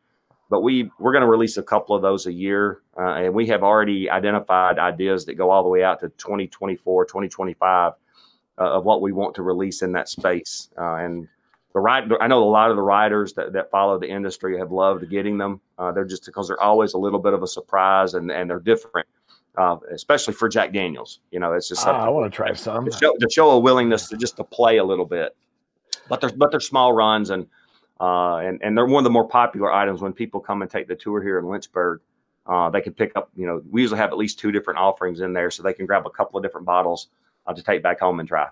But we, we're going to release a couple of those a year. Uh, and we have already identified ideas that go all the way out to 2024, 2025 uh, of what we want to release in that space. Uh, and the right I know a lot of the riders that, that follow the industry have loved getting them. Uh, they're just because they're always a little bit of a surprise and, and they're different, uh, especially for Jack Daniels. You know, it's just ah, I want to try some to show, to show, a willingness to just to play a little bit. But they're but they're small runs and uh, and and they're one of the more popular items when people come and take the tour here in Lynchburg. Uh, they can pick up. You know, we usually have at least two different offerings in there, so they can grab a couple of different bottles uh, to take back home and try.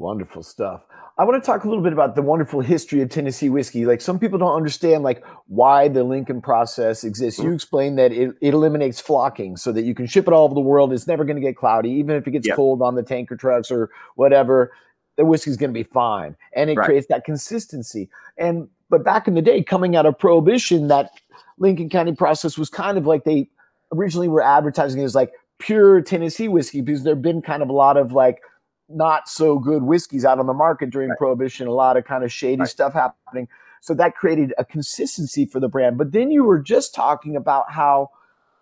Wonderful stuff. I want to talk a little bit about the wonderful history of Tennessee whiskey. Like some people don't understand like why the Lincoln process exists. You mm. explain that it, it eliminates flocking so that you can ship it all over the world. It's never going to get cloudy, even if it gets yep. cold on the tanker trucks or whatever. The whiskey's going to be fine, and it right. creates that consistency. And but back in the day, coming out of Prohibition, that Lincoln County process was kind of like they originally were advertising it as like pure Tennessee whiskey because there've been kind of a lot of like not so good whiskeys out on the market during right. prohibition a lot of kind of shady right. stuff happening. So that created a consistency for the brand. But then you were just talking about how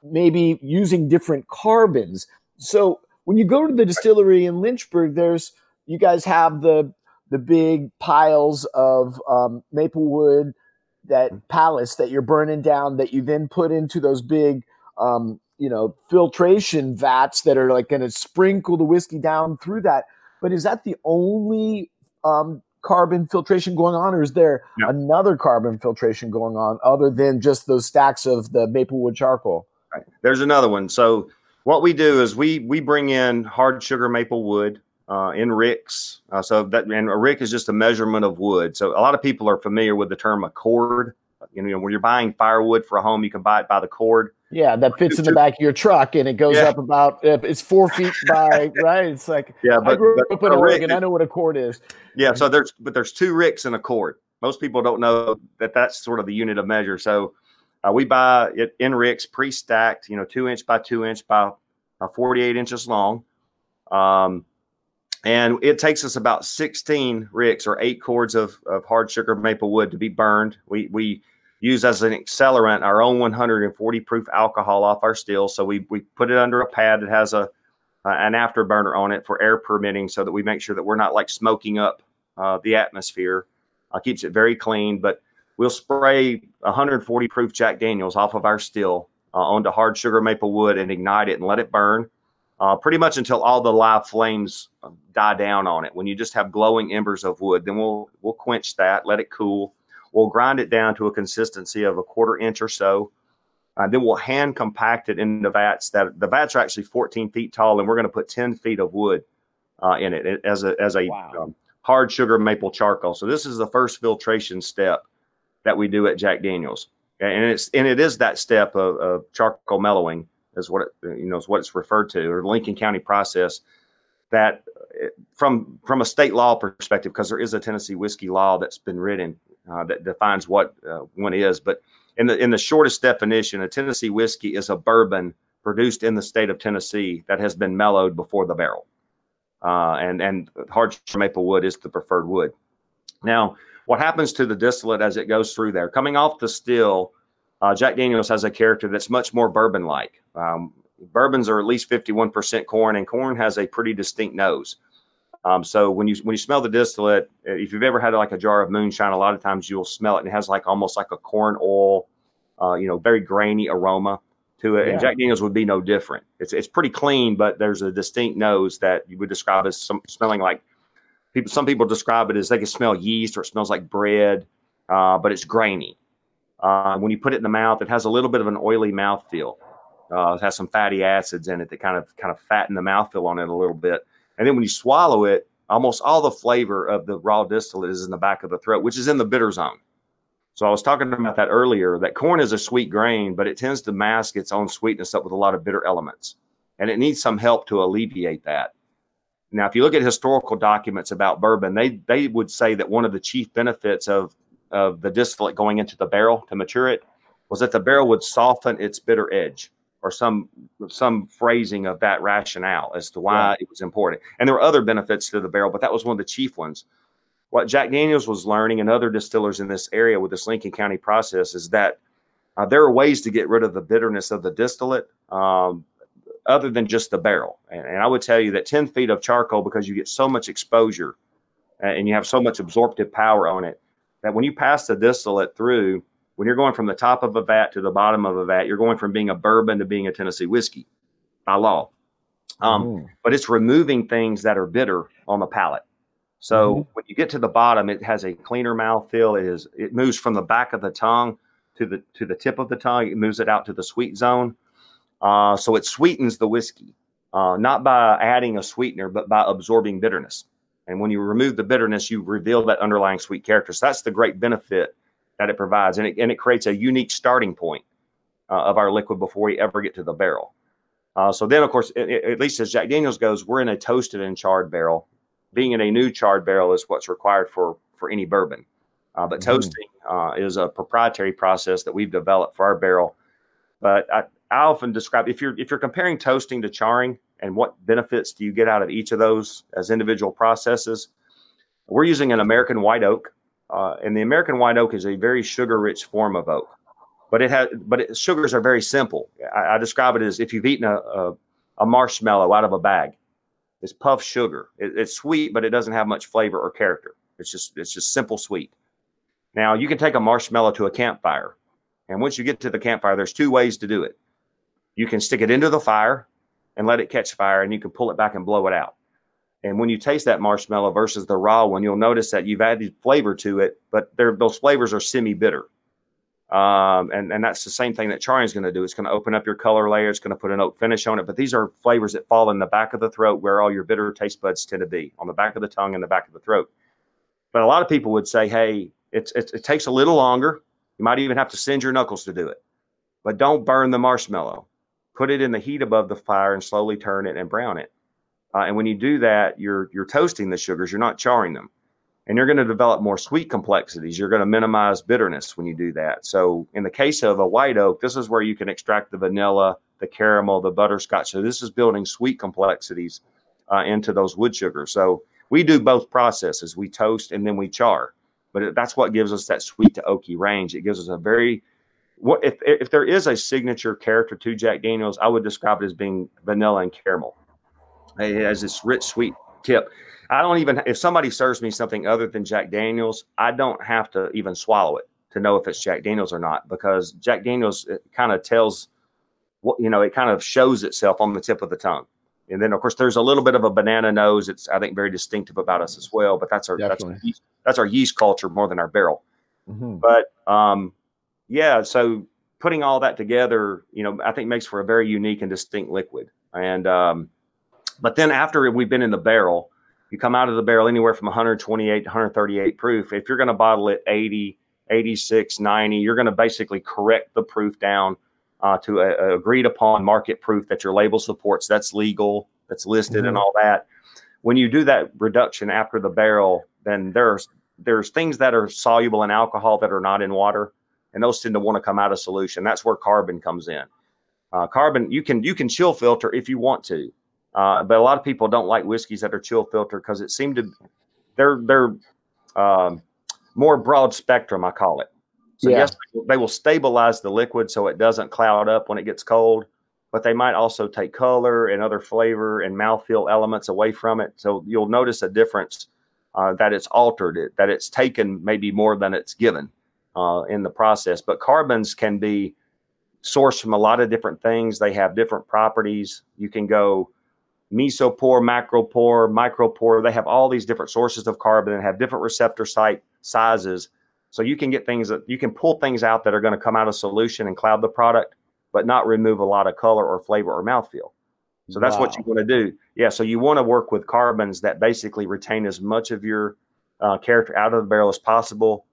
maybe using different carbons. So when you go to the distillery in lynchburg there's you guys have the the big piles of um, maple wood that palace that you're burning down that you then put into those big um, you know filtration vats that are like going to sprinkle the whiskey down through that but is that the only um, carbon filtration going on, or is there another carbon filtration going on other than just those stacks of the maplewood charcoal? Right. There's another one. So what we do is we we bring in hard sugar maple wood uh, in ricks. Uh, so that and a rick is just a measurement of wood. So a lot of people are familiar with the term a cord. You know, when you're buying firewood for a home, you can buy it by the cord. Yeah, that fits in the back of your truck, and it goes yeah. up about it's four feet by <laughs> right. It's like yeah, but, I grew but up in Oregon. I know what a cord is. Yeah, so there's but there's two ricks in a cord. Most people don't know that that's sort of the unit of measure. So uh, we buy it in ricks, pre-stacked. You know, two inch by two inch by uh, 48 inches long. Um, and it takes us about 16 ricks or eight cords of, of hard sugar maple wood to be burned. We we use as an accelerant our own 140 proof alcohol off our still. So we, we put it under a pad that has a uh, an afterburner on it for air permitting so that we make sure that we're not like smoking up uh, the atmosphere. Uh, keeps it very clean, but we'll spray 140 proof Jack Daniels off of our still uh, onto hard sugar maple wood and ignite it and let it burn. Uh, pretty much until all the live flames uh, die down on it. When you just have glowing embers of wood, then we'll we'll quench that, let it cool, We'll grind it down to a consistency of a quarter inch or so. Uh, then we'll hand compact it into vats that the vats are actually 14 feet tall, and we're going to put 10 feet of wood uh, in it as a as a wow. um, hard sugar maple charcoal. So this is the first filtration step that we do at Jack Daniels, and it's and it is that step of, of charcoal mellowing is what it, you know is what it's referred to, or the Lincoln County process. That uh, from from a state law perspective, because there is a Tennessee whiskey law that's been written uh, that defines what uh, one is, but in the in the shortest definition, a Tennessee whiskey is a bourbon produced in the state of Tennessee that has been mellowed before the barrel, uh, and and hard maple wood is the preferred wood. Now, what happens to the distillate as it goes through there? Coming off the still, uh, Jack Daniels has a character that's much more bourbon-like. Um, bourbons are at least 51% corn, and corn has a pretty distinct nose. Um, so when you when you smell the distillate, if you've ever had like a jar of moonshine, a lot of times you'll smell it and it has like almost like a corn oil, uh, you know, very grainy aroma to it. Yeah. And Jack Daniels would be no different. It's it's pretty clean, but there's a distinct nose that you would describe as some smelling like people. Some people describe it as they can smell yeast or it smells like bread, uh, but it's grainy. Uh, when you put it in the mouth, it has a little bit of an oily mouth feel. Uh, it has some fatty acids in it that kind of kind of fatten the mouthfeel on it a little bit. And then when you swallow it, almost all the flavor of the raw distillate is in the back of the throat, which is in the bitter zone. So I was talking about that earlier. That corn is a sweet grain, but it tends to mask its own sweetness up with a lot of bitter elements, and it needs some help to alleviate that. Now, if you look at historical documents about bourbon, they they would say that one of the chief benefits of of the distillate going into the barrel to mature it was that the barrel would soften its bitter edge or some some phrasing of that rationale as to why yeah. it was important. And there were other benefits to the barrel, but that was one of the chief ones. What Jack Daniels was learning and other distillers in this area with this Lincoln County process is that uh, there are ways to get rid of the bitterness of the distillate um, other than just the barrel. And, and, I would tell you that 10 feet of charcoal, because you get so much exposure and you have so much absorptive power on it, that when you pass the distillate through, when you're going from the top of a vat to the bottom of a vat, you're going from being a bourbon to being a Tennessee whiskey by law. Um, mm. But it's removing things that are bitter on the palate. So mm-hmm. when you get to the bottom, it has a cleaner mouth feel. It is it moves from the back of the tongue to the to the tip of the tongue. It moves it out to the sweet zone. Uh, so it sweetens the whiskey, uh, not by adding a sweetener, but by absorbing bitterness. And when you remove the bitterness, you reveal that underlying sweet character. So that's the great benefit that it provides, and it, and it creates a unique starting point uh, of our liquid before we ever get to the barrel. Uh, so then, of course, it, it, at least as Jack Daniels goes, we're in a toasted and charred barrel. Being in a new charred barrel is what's required for for any bourbon. Uh, but mm-hmm. toasting uh, is a proprietary process that we've developed for our barrel. But I, I often describe if you're if you're comparing toasting to charring and what benefits do you get out of each of those as individual processes, we're using an American white oak uh, and the American white oak is a very sugar-rich form of oak, but it has but it, sugars are very simple. I, I, describe it as if you've eaten a, a, a, marshmallow out of a bag. It's puff sugar. It, it's sweet, but it doesn't have much flavor or character. It's just it's just simple sweet. Now you can take a marshmallow to a campfire, and once you get to the campfire, there's two ways to do it. You can stick it into the fire and let it catch fire, and you can pull it back and blow it out. And when you taste that marshmallow versus the raw one, you'll notice that you've added flavor to it, but those flavors are semi bitter. Um, and, and that's the same thing that charring is going to do. It's going to open up your color layer. It's going to put an oak finish on it. But these are flavors that fall in the back of the throat where all your bitter taste buds tend to be on the back of the tongue and the back of the throat. But a lot of people would say, hey, it's, it's, it takes a little longer. You might even have to send your knuckles to do it. But don't burn the marshmallow. Put it in the heat above the fire and slowly turn it and brown it. Uh, and when you do that, you're you're toasting the sugars. You're not charring them, and you're going to develop more sweet complexities. You're going to minimize bitterness when you do that. So in the case of a white oak, this is where you can extract the vanilla, the caramel, the butterscotch. So this is building sweet complexities uh, into those wood sugars. So we do both processes. We toast and then we char, but that's what gives us that sweet to oaky range. It gives us a very what if if there is a signature character to Jack Daniels, I would describe it as being vanilla and caramel. It has this rich, sweet tip. I don't even if somebody serves me something other than Jack Daniels, I don't have to even swallow it to know if it's Jack Daniels or not because Jack Daniels kind of tells what you know, it kind of shows itself on the tip of the tongue. And then of course there's a little bit of a banana nose. It's I think very distinctive about us as well. But that's our that's our, yeast, that's our yeast culture more than our barrel. Mm-hmm. But um, yeah, so putting all that together, you know, I think makes for a very unique and distinct liquid. And um, but then after we've been in the barrel, you come out of the barrel anywhere from 128 to 138 proof. If you're going to bottle it 80, 86, 90, you're going to basically correct the proof down uh, to a, a, agreed upon market proof that your label supports. That's legal. That's listed mm-hmm. and all that. When you do that reduction after the barrel, then there's there's things that are soluble in alcohol that are not in water, and those tend to want to come out of solution. That's where carbon comes in. Uh, carbon you can you can chill filter if you want to, uh, but a lot of people don't like whiskeys that are chill filtered because it seemed to they're they're um, more broad spectrum. I call it. So yeah. yes, they will stabilize the liquid so it doesn't cloud up when it gets cold, but they might also take color and other flavor and mouthfeel elements away from it. So you'll notice a difference uh, that it's altered it, that it's taken maybe more than it's given uh, in the process. But carbons can be sourced from a lot of different things. They have different properties. You can go mesopore, macropore, micropore. They have all these different sources of carbon and have different receptor site sizes so you can get things that you can pull things out that are going to come out of solution and cloud the product, but not remove a lot of color or flavor or mouthfeel. So that's wow. what you want to do. Yeah. So you want to work with carbons that basically retain as much of your uh, character out of the barrel as possible,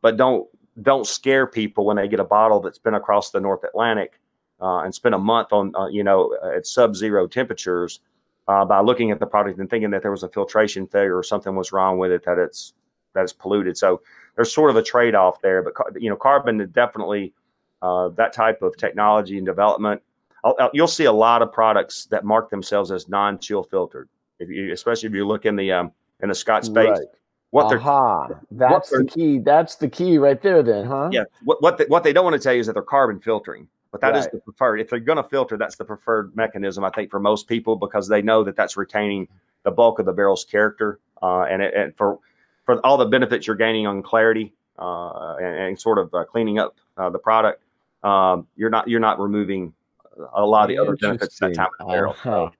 but don't don't scare people when they get a bottle that's been across the North Atlantic uh, and spent a month on uh, you know at sub-zero temperatures uh, by looking at the product and thinking that there was a filtration failure or something was wrong with it that it's that it's polluted. So there's sort of a trade off there. But you know, carbon is definitely uh, that type of technology and development. I'll, I'll, you'll see a lot of products that mark themselves as non-chill filtered. If you, especially if you look in the um, in the Scott space, right. what uh-huh. they're that's what the key. That's the key right there, then, huh? Yeah. What what they, what they don't want to tell you is that they're carbon filtering. But that right. is the preferred. If they're going to filter, that's the preferred mechanism, I think, for most people because they know that that's retaining the bulk of the barrel's character. Uh, and, it, and for for all the benefits you're gaining on clarity uh, and, and, sort of uh, cleaning up uh, the product, um, you're not you're not removing a lot of the other benefits that time of the barrel. Uh-huh.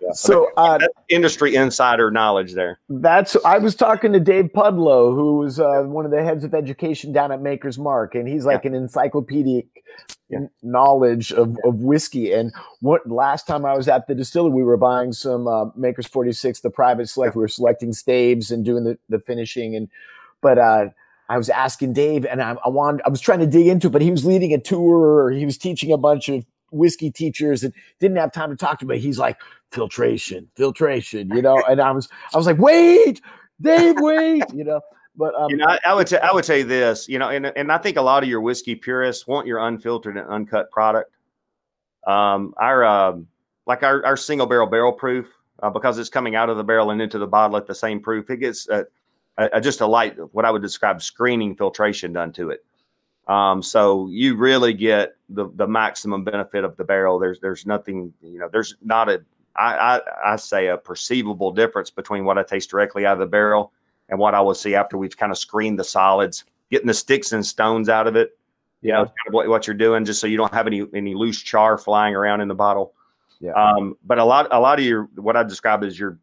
Yeah. So, uh, industry insider knowledge there. That's I was talking to Dave Pudlo, who was uh, one of the heads of education down at Maker's Mark, and he's like yeah. an encyclopedic yeah. knowledge of, of whiskey. And what last time I was at the distillery, we were buying some uh, Maker's 46, the private select. We were selecting staves and doing the, the finishing. And but uh, I was asking Dave, and I, I wanted, I was trying to dig into it, but he was leading a tour, or he was teaching a bunch of whiskey teachers, and didn't have time to talk to me. He's like filtration, filtration, you know. And I was, I was like, wait, Dave, wait, you know. But um, you know, I, I would t- I would say this, you know, and and I think a lot of your whiskey purists want your unfiltered and uncut product. Um, our um, like our, our single barrel barrel proof uh, because it's coming out of the barrel and into the bottle at the same proof. It gets a, a, just a light what I would describe screening filtration done to it. Um, so you really get the the maximum benefit of the barrel. There's there's nothing you know. There's not a I, I, I say a perceivable difference between what I taste directly out of the barrel and what I will see after we've kind of screened the solids, getting the sticks and stones out of it. You know, kind of what, what you're doing, just so you don't have any any loose char flying around in the bottle. Yeah. Um, but a lot a lot of your what I describe as your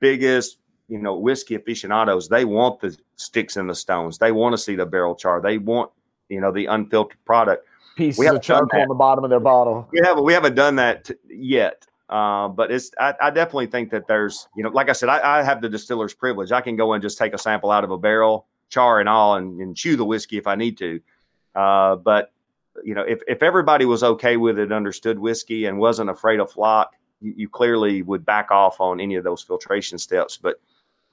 biggest, you know, whiskey aficionados, they want the sticks and the stones. They want to see the barrel char. They want, you know, the unfiltered product. Pieces of charcoal on the bottom of their bottle. We haven't we haven't done that yet. Uh, but it's I, I, definitely think that there's you know like I said I, I, have the distiller's privilege. I can go and just take a sample out of a barrel, char and all, and, and chew the whiskey if I need to. Uh, but you know if if everybody was okay with it, understood whiskey, and wasn't afraid of flock, you, you clearly would back off on any of those filtration steps. But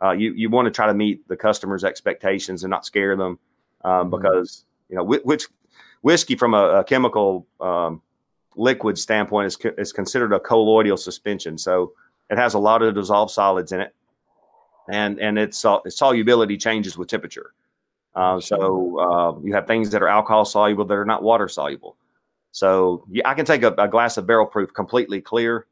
uh, you you want to try to meet the customer's expectations and not scare them um, mm-hmm. because you know which whiskey from a, a chemical um, liquid standpoint is, is considered a colloidal suspension. So it has a lot of dissolved solids in it, and and its, its solubility changes with temperature. Uh, so uh, you have things that are alcohol soluble that are not water soluble. So yeah, I can take a, a glass of barrel proof completely clear,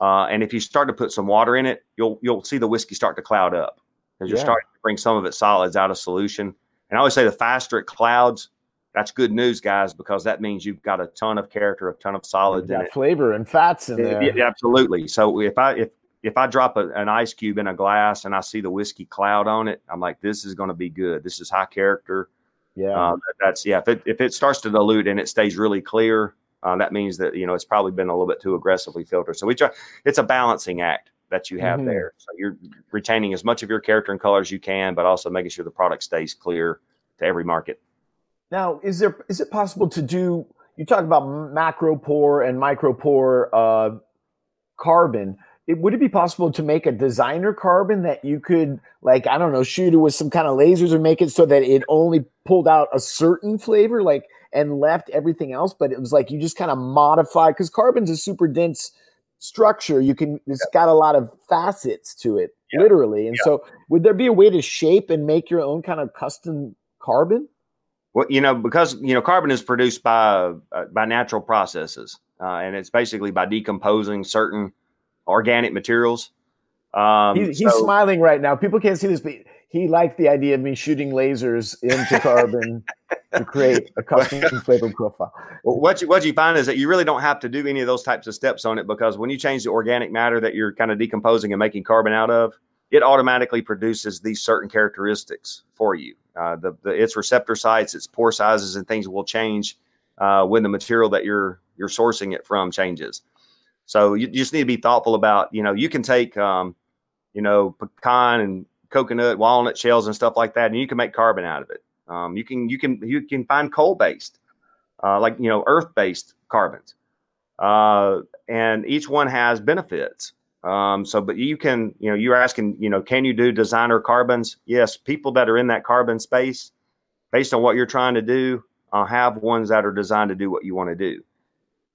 uh, and if you start to put some water in it, you'll you'll see the whiskey start to cloud up because you're starting to bring some of its solids out of solution. And I always say the faster it clouds, that's good news, guys, because that means you've got a ton of character, a ton of solids in it. flavor and fats in there. Yeah, absolutely. So if I if if I drop a, an ice cube in a glass and I see the whiskey cloud on it, I'm like, this is going to be good. This is high character. Yeah, uh, that's yeah. If it if it starts to dilute and it stays really clear, uh, that means that you know it's probably been a little bit too aggressively filtered. So we try. It's a balancing act that you have mm-hmm. there. So you're retaining as much of your character and color as you can, but also making sure the product stays clear to every market. Now, is there is it possible to do you talk about macro pore and micro pore uh, carbon. It, would it be possible to make a designer carbon that you could, like, I don't know, shoot it with some kind of lasers or make it so that it only pulled out a certain flavor, like, and left everything else? But it was like you just kind of modify because carbon's a super dense structure. You can, it's yeah. got a lot of facets to it, yeah. literally. And yeah. so, would there be a way to shape and make your own kind of custom carbon? Well, you know, because you know, carbon is produced by uh, by natural processes, uh, and it's basically by decomposing certain organic materials. Um, he's, he's so, smiling right now. People can't see this, but he liked the idea of me shooting lasers into carbon <laughs> to create a custom flavor profile. Well, what you what you find is that you really don't have to do any of those types of steps on it because when you change the organic matter that you're kind of decomposing and making carbon out of, it automatically produces these certain characteristics for you. Uh, the, the, its receptor sites, its pore sizes, and things will change uh, when the material that you're you're sourcing it from changes. So you, you, just need to be thoughtful about. You know, you can take um, you know pecan and coconut, walnut shells, and stuff like that, and you can make carbon out of it. Um, you can you can you can find coal based, uh, like you know earth based carbons, uh, and each one has benefits. Um, so, but you can, you know, you're asking, you know, can you do designer carbons? Yes, people that are in that carbon space, based on what you're trying to do, uh, have ones that are designed to do what you want to do.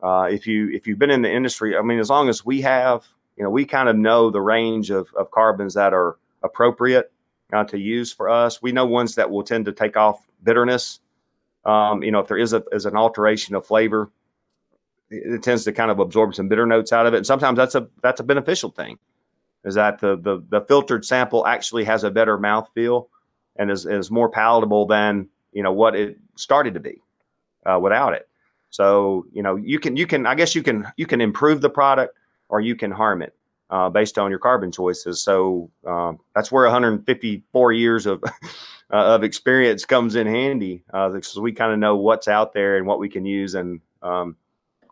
Uh, if you if you've been in the industry, I mean, as long as we have, you know, we kind of know the range of of carbons that are appropriate uh, to use for us. We know ones that will tend to take off bitterness. Um, you know, if there is a is an alteration of flavor, it tends to kind of absorb some bitter notes out of it. And sometimes that's a that's a beneficial thing, is that the the, the filtered sample actually has a better mouth feel and is, is more palatable than you know what it started to be uh, without it. So you know you can you can I guess you can you can improve the product or you can harm it uh, based on your carbon choices. So um, that's where 154 years of <laughs> uh, of experience comes in handy because uh, we kind of know what's out there and what we can use and um,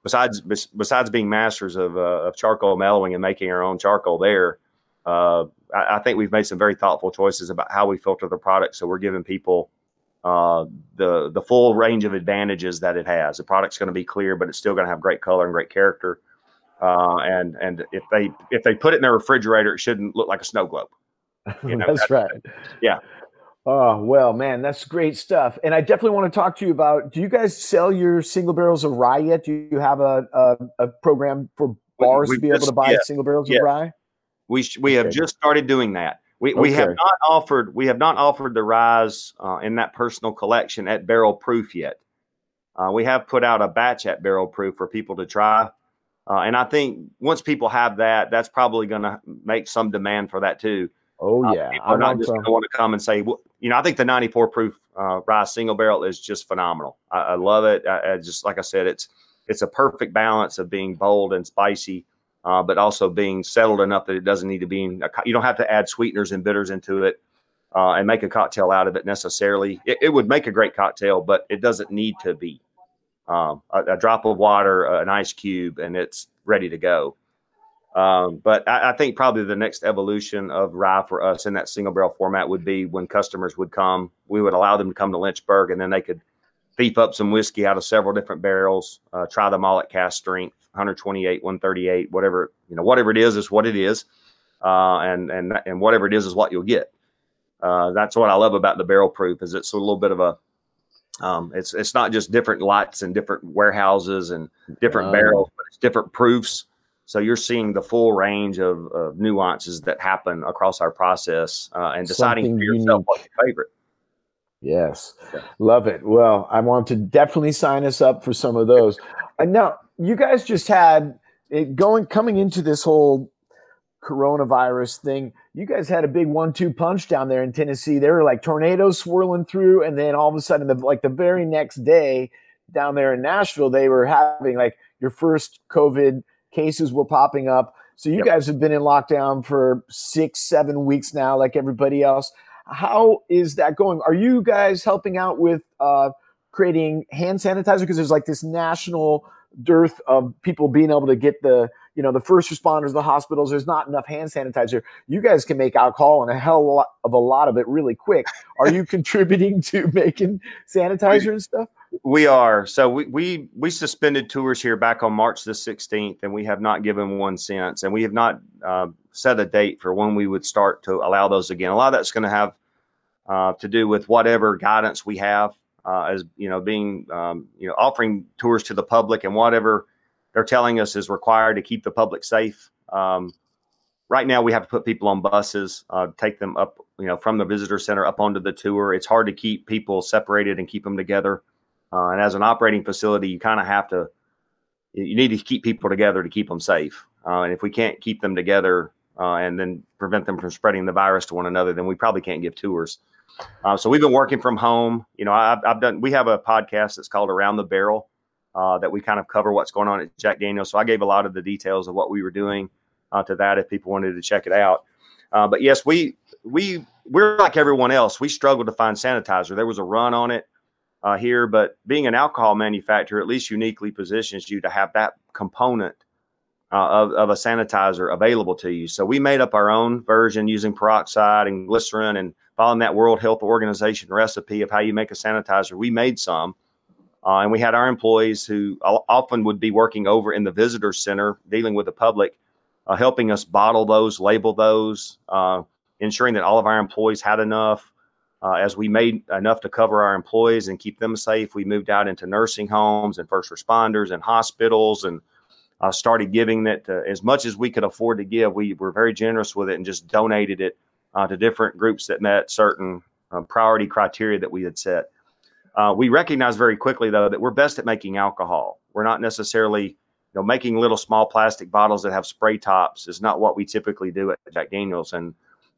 besides besides being masters of, uh, of charcoal mellowing and making our own charcoal there, uh, I, I, think we've made some very thoughtful choices about how we filter the product. So we're giving people uh, the the full range of advantages that it has. The product's going to be clear, but it's still going to have great color and great character. Uh, and and if they if they put it in their refrigerator, it shouldn't look like a snow globe. You know, <laughs> that's, that's right. Yeah. Oh, well, man, that's great stuff. And I definitely want to talk to you about do you guys sell your single barrels of rye yet? Do you have a, a, a program for bars we, to be just, able to buy yeah, single barrels yeah. of rye? We, we okay. have just started doing that. We, okay. we have not offered we have not offered the rise uh, in that personal collection at barrel proof yet. Uh, we have put out a batch at barrel proof for people to try, uh, and I think once people have that, that's probably going to make some demand for that too. Oh uh, yeah, uh, I'm not just going to want to come and say, well, you know, I think the 94 proof uh, rye single barrel is just phenomenal. I, I love it. I, I, just like I said, it's it's a perfect balance of being bold and spicy, uh, but also being settled enough that it doesn't need to be. In a, you don't have to add sweeteners and bitters into it uh, and make a cocktail out of it necessarily. It, it, would make a great cocktail, but it doesn't need to be. Um, a, a, drop of water, an ice cube, and it's ready to go. Um, but I, I, think probably the next evolution of rye for us in that single barrel format would be when customers would come, we would allow them to come to Lynchburg and then they could beef up some whiskey out of several different barrels, uh, try them all at cask strength, 128, 138, whatever, you know, whatever it is, is what it is. Uh, and, and, and whatever it is, is what you'll get. Uh, that's what I love about the barrel proof is it's a little bit of a, um, it's, it's not just different lots and different warehouses and different um, barrels, but it's different proofs so you're seeing the full range of, of nuances that happen across our process uh, and deciding Something for yourself unique. what's your favorite. Yes, yeah. love it. Well, I want to definitely sign us up for some of those. And now, you guys just had it going coming into this whole coronavirus thing. You guys had a big one-two punch down there in Tennessee. There were like tornadoes swirling through, and then all of a sudden, the, like the very next day, down there in Nashville, they were having like your first COVID cases were popping up. So you yep. guys have been in lockdown for six, seven weeks now, like everybody else. How is that going? Are you guys helping out with uh, creating hand sanitizer? Because there's like this national dearth of people being able to get the you know the first responders the hospitals there's not enough hand sanitizer you guys can make alcohol and a hell of a lot of it really quick are you <laughs> contributing to making sanitizer and stuff We are. So we, we we suspended tours here back on March the 16th, and we have not given one since. And we have not uh, set a date for when we would start to allow those again. A lot of that's going to have uh, to do with whatever guidance we have uh, as you know, being um, you know offering tours to the public and whatever they're telling us is required to keep the public safe. Um, right now, we have to put people on buses, uh, take them up, you know, from the visitor center up onto the tour. It's hard to keep people separated and keep them together. Uh, and as an operating facility, you kind of have to, you need to keep people together to keep them safe. Uh, and if we can't keep them together uh, and then prevent them from spreading the virus to one another, then we probably can't give tours. Uh, so we've been working from home. You know, I've, I've, done. We have a podcast that's called Around the Barrel uh, that we kind of cover what's going on at Jack Daniels. So I gave a lot of the details of what we were doing uh, to that if people wanted to check it out. Uh, but yes, we we we're like everyone else. We struggled to find sanitizer. There was a run on it uh, here, but being an alcohol manufacturer at least uniquely positions you to have that component uh, of, of a sanitizer available to you. So we made up our own version using peroxide and glycerin and following that World Health Organization recipe of how you make a sanitizer. We made some. Uh, and we had our employees who often would be working over in the visitor center dealing with the public, uh, helping us bottle those, label those, uh, ensuring that all of our employees had enough. Uh, as we made enough to cover our employees and keep them safe, we moved out into nursing homes and first responders and hospitals and uh, started giving that as much as we could afford to give. We were very generous with it and just donated it uh, to different groups that met certain um, priority criteria that we had set. Uh, we recognized very quickly, though, that we're best at making alcohol. We're not necessarily, you know, making little small plastic bottles that have spray tops is not what we typically do at Jack Daniels, and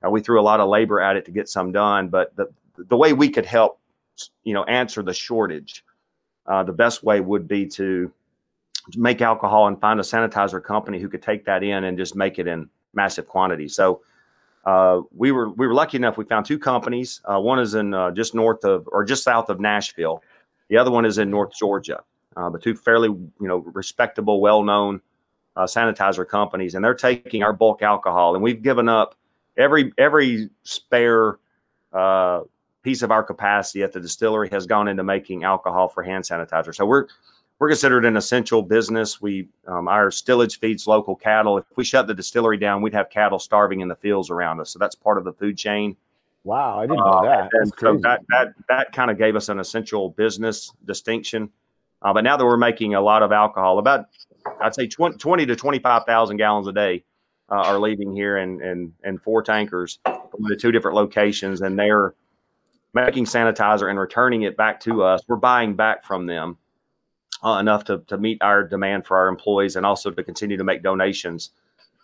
uh, we threw a lot of labor at it to get some done. But the the way we could help, you know, answer the shortage, uh, the best way would be to make alcohol and find a sanitizer company who could take that in and just make it in massive quantities. So uh, we were we were lucky enough. We found two companies. Uh, one is in uh, just north of or just south of Nashville. The other one is in North Georgia. Uh, the two fairly you know respectable, well known uh, sanitizer companies, and they're taking our bulk alcohol, and we've given up every every spare uh, piece of our capacity at the distillery has gone into making alcohol for hand sanitizer. So we're we're considered an essential business. We um, our stillage feeds local cattle. If we shut the distillery down, we'd have cattle starving in the fields around us. So that's part of the food chain. Wow, I didn't know uh, that. and so that that that kind of gave us an essential business distinction. Uh, but now that we're making a lot of alcohol, about I'd say 20, 20 to twenty five thousand gallons a day uh, are leaving here and in in four tankers from the two different locations, and they're making sanitizer and returning it back to us. We're buying back from them uh, enough to, to meet our demand for our employees and also to continue to make donations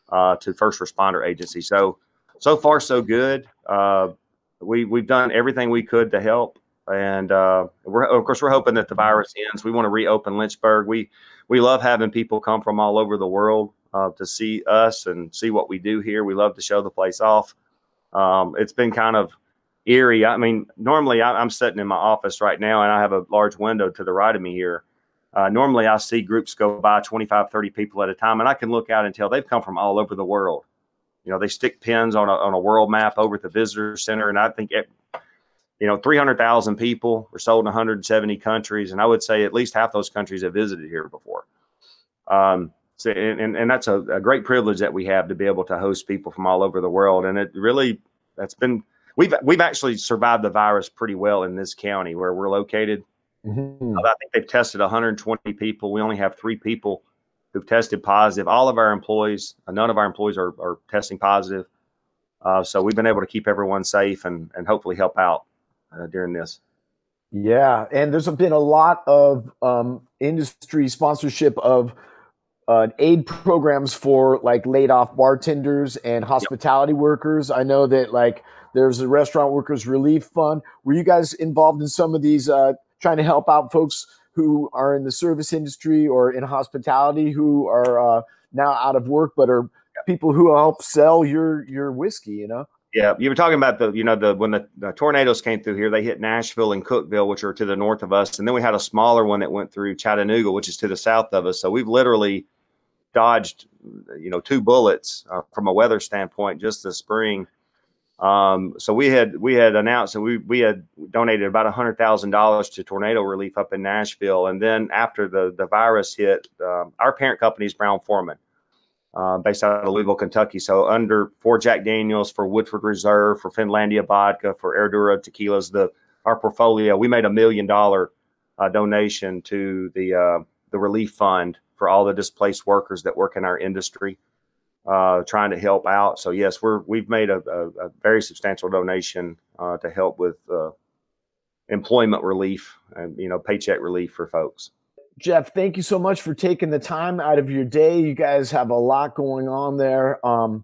uh, to first responder agencies. So, so far, so good. Uh, we, we've done everything we could to help. And uh, we're, of course, we're hoping that the virus ends. We want to reopen Lynchburg. We, we love having people come from all over the world uh, to see us and see what we do here. We love to show the place off. Um, it's been kind of eerie. I mean, normally I, am sitting in my office right now and I have a large window to the right of me here. Uh, normally, I see groups go by 25, 30 people at a time, and I can look out and tell they've come from all over the world. You know, they stick pins on a, on a world map over at the visitor center, and I think, it, you know, 300,000 people were sold in 170 countries, and I would say at least half those countries have visited here before. Um, so, and, and that's a, a great privilege that we have to be able to host people from all over the world, and it really that's been we've we've actually survived the virus pretty well in this county where we're located. Mm-hmm. I think they've tested 120 people. We only have three people who've tested positive. All of our employees, uh, none of our employees are, are testing positive. Uh, so we've been able to keep everyone safe and, and hopefully help out uh, during this. Yeah, and there's been a lot of um, industry sponsorship of uh, aid programs for like laid off bartenders and hospitality yep. workers. I know that like there's a restaurant workers relief fund. Were you guys involved in some of these uh, trying to help out folks who are in the service industry or in hospitality who are uh, now out of work, but are people who help sell your your whiskey. You know. Yeah, you were talking about the, you know, the when the, the, tornadoes came through here, they hit Nashville and Cookeville, which are to the north of us, and then we had a smaller one that went through Chattanooga, which is to the south of us. So we've literally dodged, you know, two bullets uh, from a weather standpoint just this spring. Um, so we had we had announced that we we had donated about hundred thousand dollars to tornado relief up in Nashville, and then after the the virus hit, um, our parent company is Brown Forman, uh, based out of Louisville, Kentucky. So under for Jack Daniels, for Woodford Reserve, for Finlandia Vodka, for Herradura Tequilas, the our portfolio, we made a million dollar uh, donation to the uh, the relief fund for all the displaced workers that work in our industry uh, trying to help out. So yes, we're we've made a, a, a very substantial donation uh, to help with uh, employment relief and you know paycheck relief for folks. Jeff, thank you so much for taking the time out of your day. You guys have a lot going on there, um,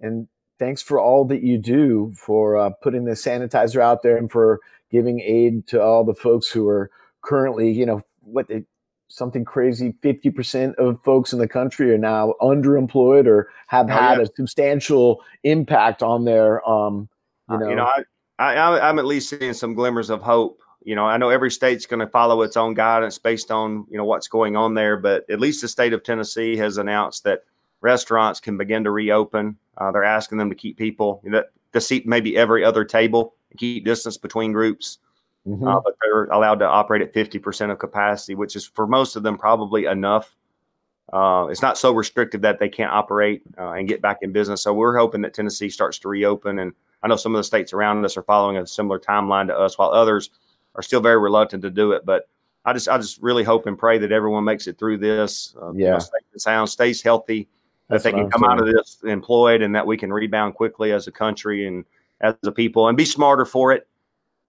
and thanks for all that you do for uh, putting the sanitizer out there and for giving aid to all the folks who are currently, you know, what they something crazy 50% of folks in the country are now underemployed or have oh, had yeah. a substantial impact on their um you know, uh, you know I, I i'm at least seeing some glimmers of hope. You know i know every state's going to follow its own guidance based on you know what's going on there but at least the state of tennessee has announced that restaurants can begin to reopen. Uh, they're asking them to keep people that to seat maybe every other table and keep distance between groups Mm-hmm. Uh, but they're allowed to operate at 50% of capacity, which is for most of them probably enough. Uh, it's not so restricted that they can't operate uh, and get back in business. So we're hoping that Tennessee starts to reopen. And I know some of the states around us are following a similar timeline to us, while others are still very reluctant to do it. But I just, I just really hope and pray that everyone makes it through this. Uh, yeah, you know, sound, stays healthy, That's that they can I'm come saying. out of this employed, and that we can rebound quickly as a country and as a people, and be smarter for it.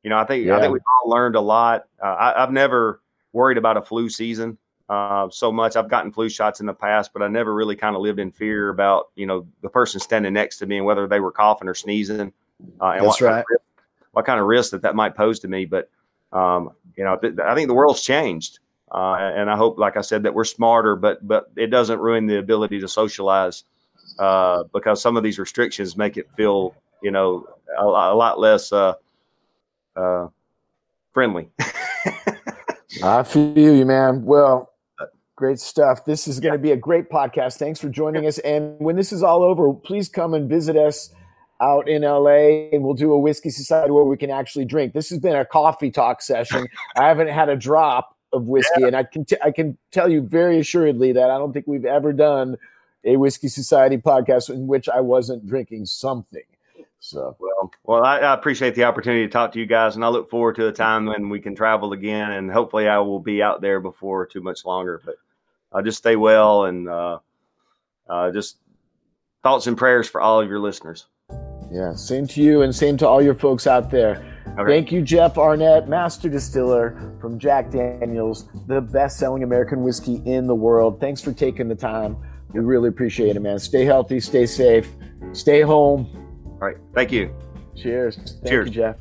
You know, I think yeah. I think we've all learned a lot. Uh, I, have never worried about a flu season uh, so much. I've gotten flu shots in the past, but I never really kind of lived in fear about you know the person standing next to me and whether they were coughing or sneezing. Uh, and That's what, right. Kind of, what kind of risk that that might pose to me? But um, you know, th- I think the world's changed, uh, and I hope, like I said, that we're smarter. But but it doesn't ruin the ability to socialize uh, because some of these restrictions make it feel you know a, a lot less uh, uh, friendly. <laughs> I feel you, man. Well, great stuff. This is going to be a great podcast. Thanks for joining us. And when this is all over, please come and visit us out in LA and we'll do a whiskey society where we can actually drink. This has been a coffee talk session. <laughs> I haven't had a drop of whiskey yeah. and I can t- I can tell you very assuredly that I don't think we've ever done a whiskey society podcast in which I wasn't drinking something. So well, well, I, I, appreciate the opportunity to talk to you guys, and I look forward to a time when we can travel again, and hopefully, I will be out there before too much longer. But uh, just stay well, and uh, uh, just thoughts and prayers for all of your listeners. Yeah, same to you, and same to all your folks out there. Okay. Thank you, Jeff Arnett, master distiller from Jack Daniels, the best-selling American whiskey in the world. Thanks for taking the time. We really appreciate it, man. Stay healthy, stay safe, stay home all right. Thank you. Cheers. Thank Cheers. you, Jeff.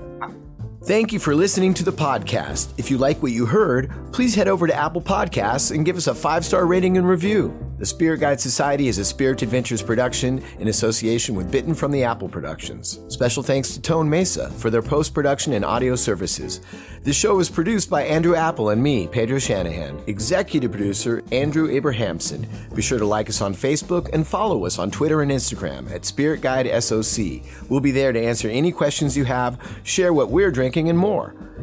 Thank you for listening to the podcast. If you like what you heard, please head over to Apple Podcasts and give us a five star rating and review. The Spirit Guide Society is a Spirit Adventures production in association with Bitten from the Apple Productions. Special thanks to Tone Mesa for their post production and audio services. This show was produced by Andrew Apple and me, Pedro Shanahan. Executive producer, Andrew Abrahamson. Be sure to like us on Facebook and follow us on Twitter and Instagram at Spirit Guide SOC. We'll be there to answer any questions you have, share what we're drinking, and more.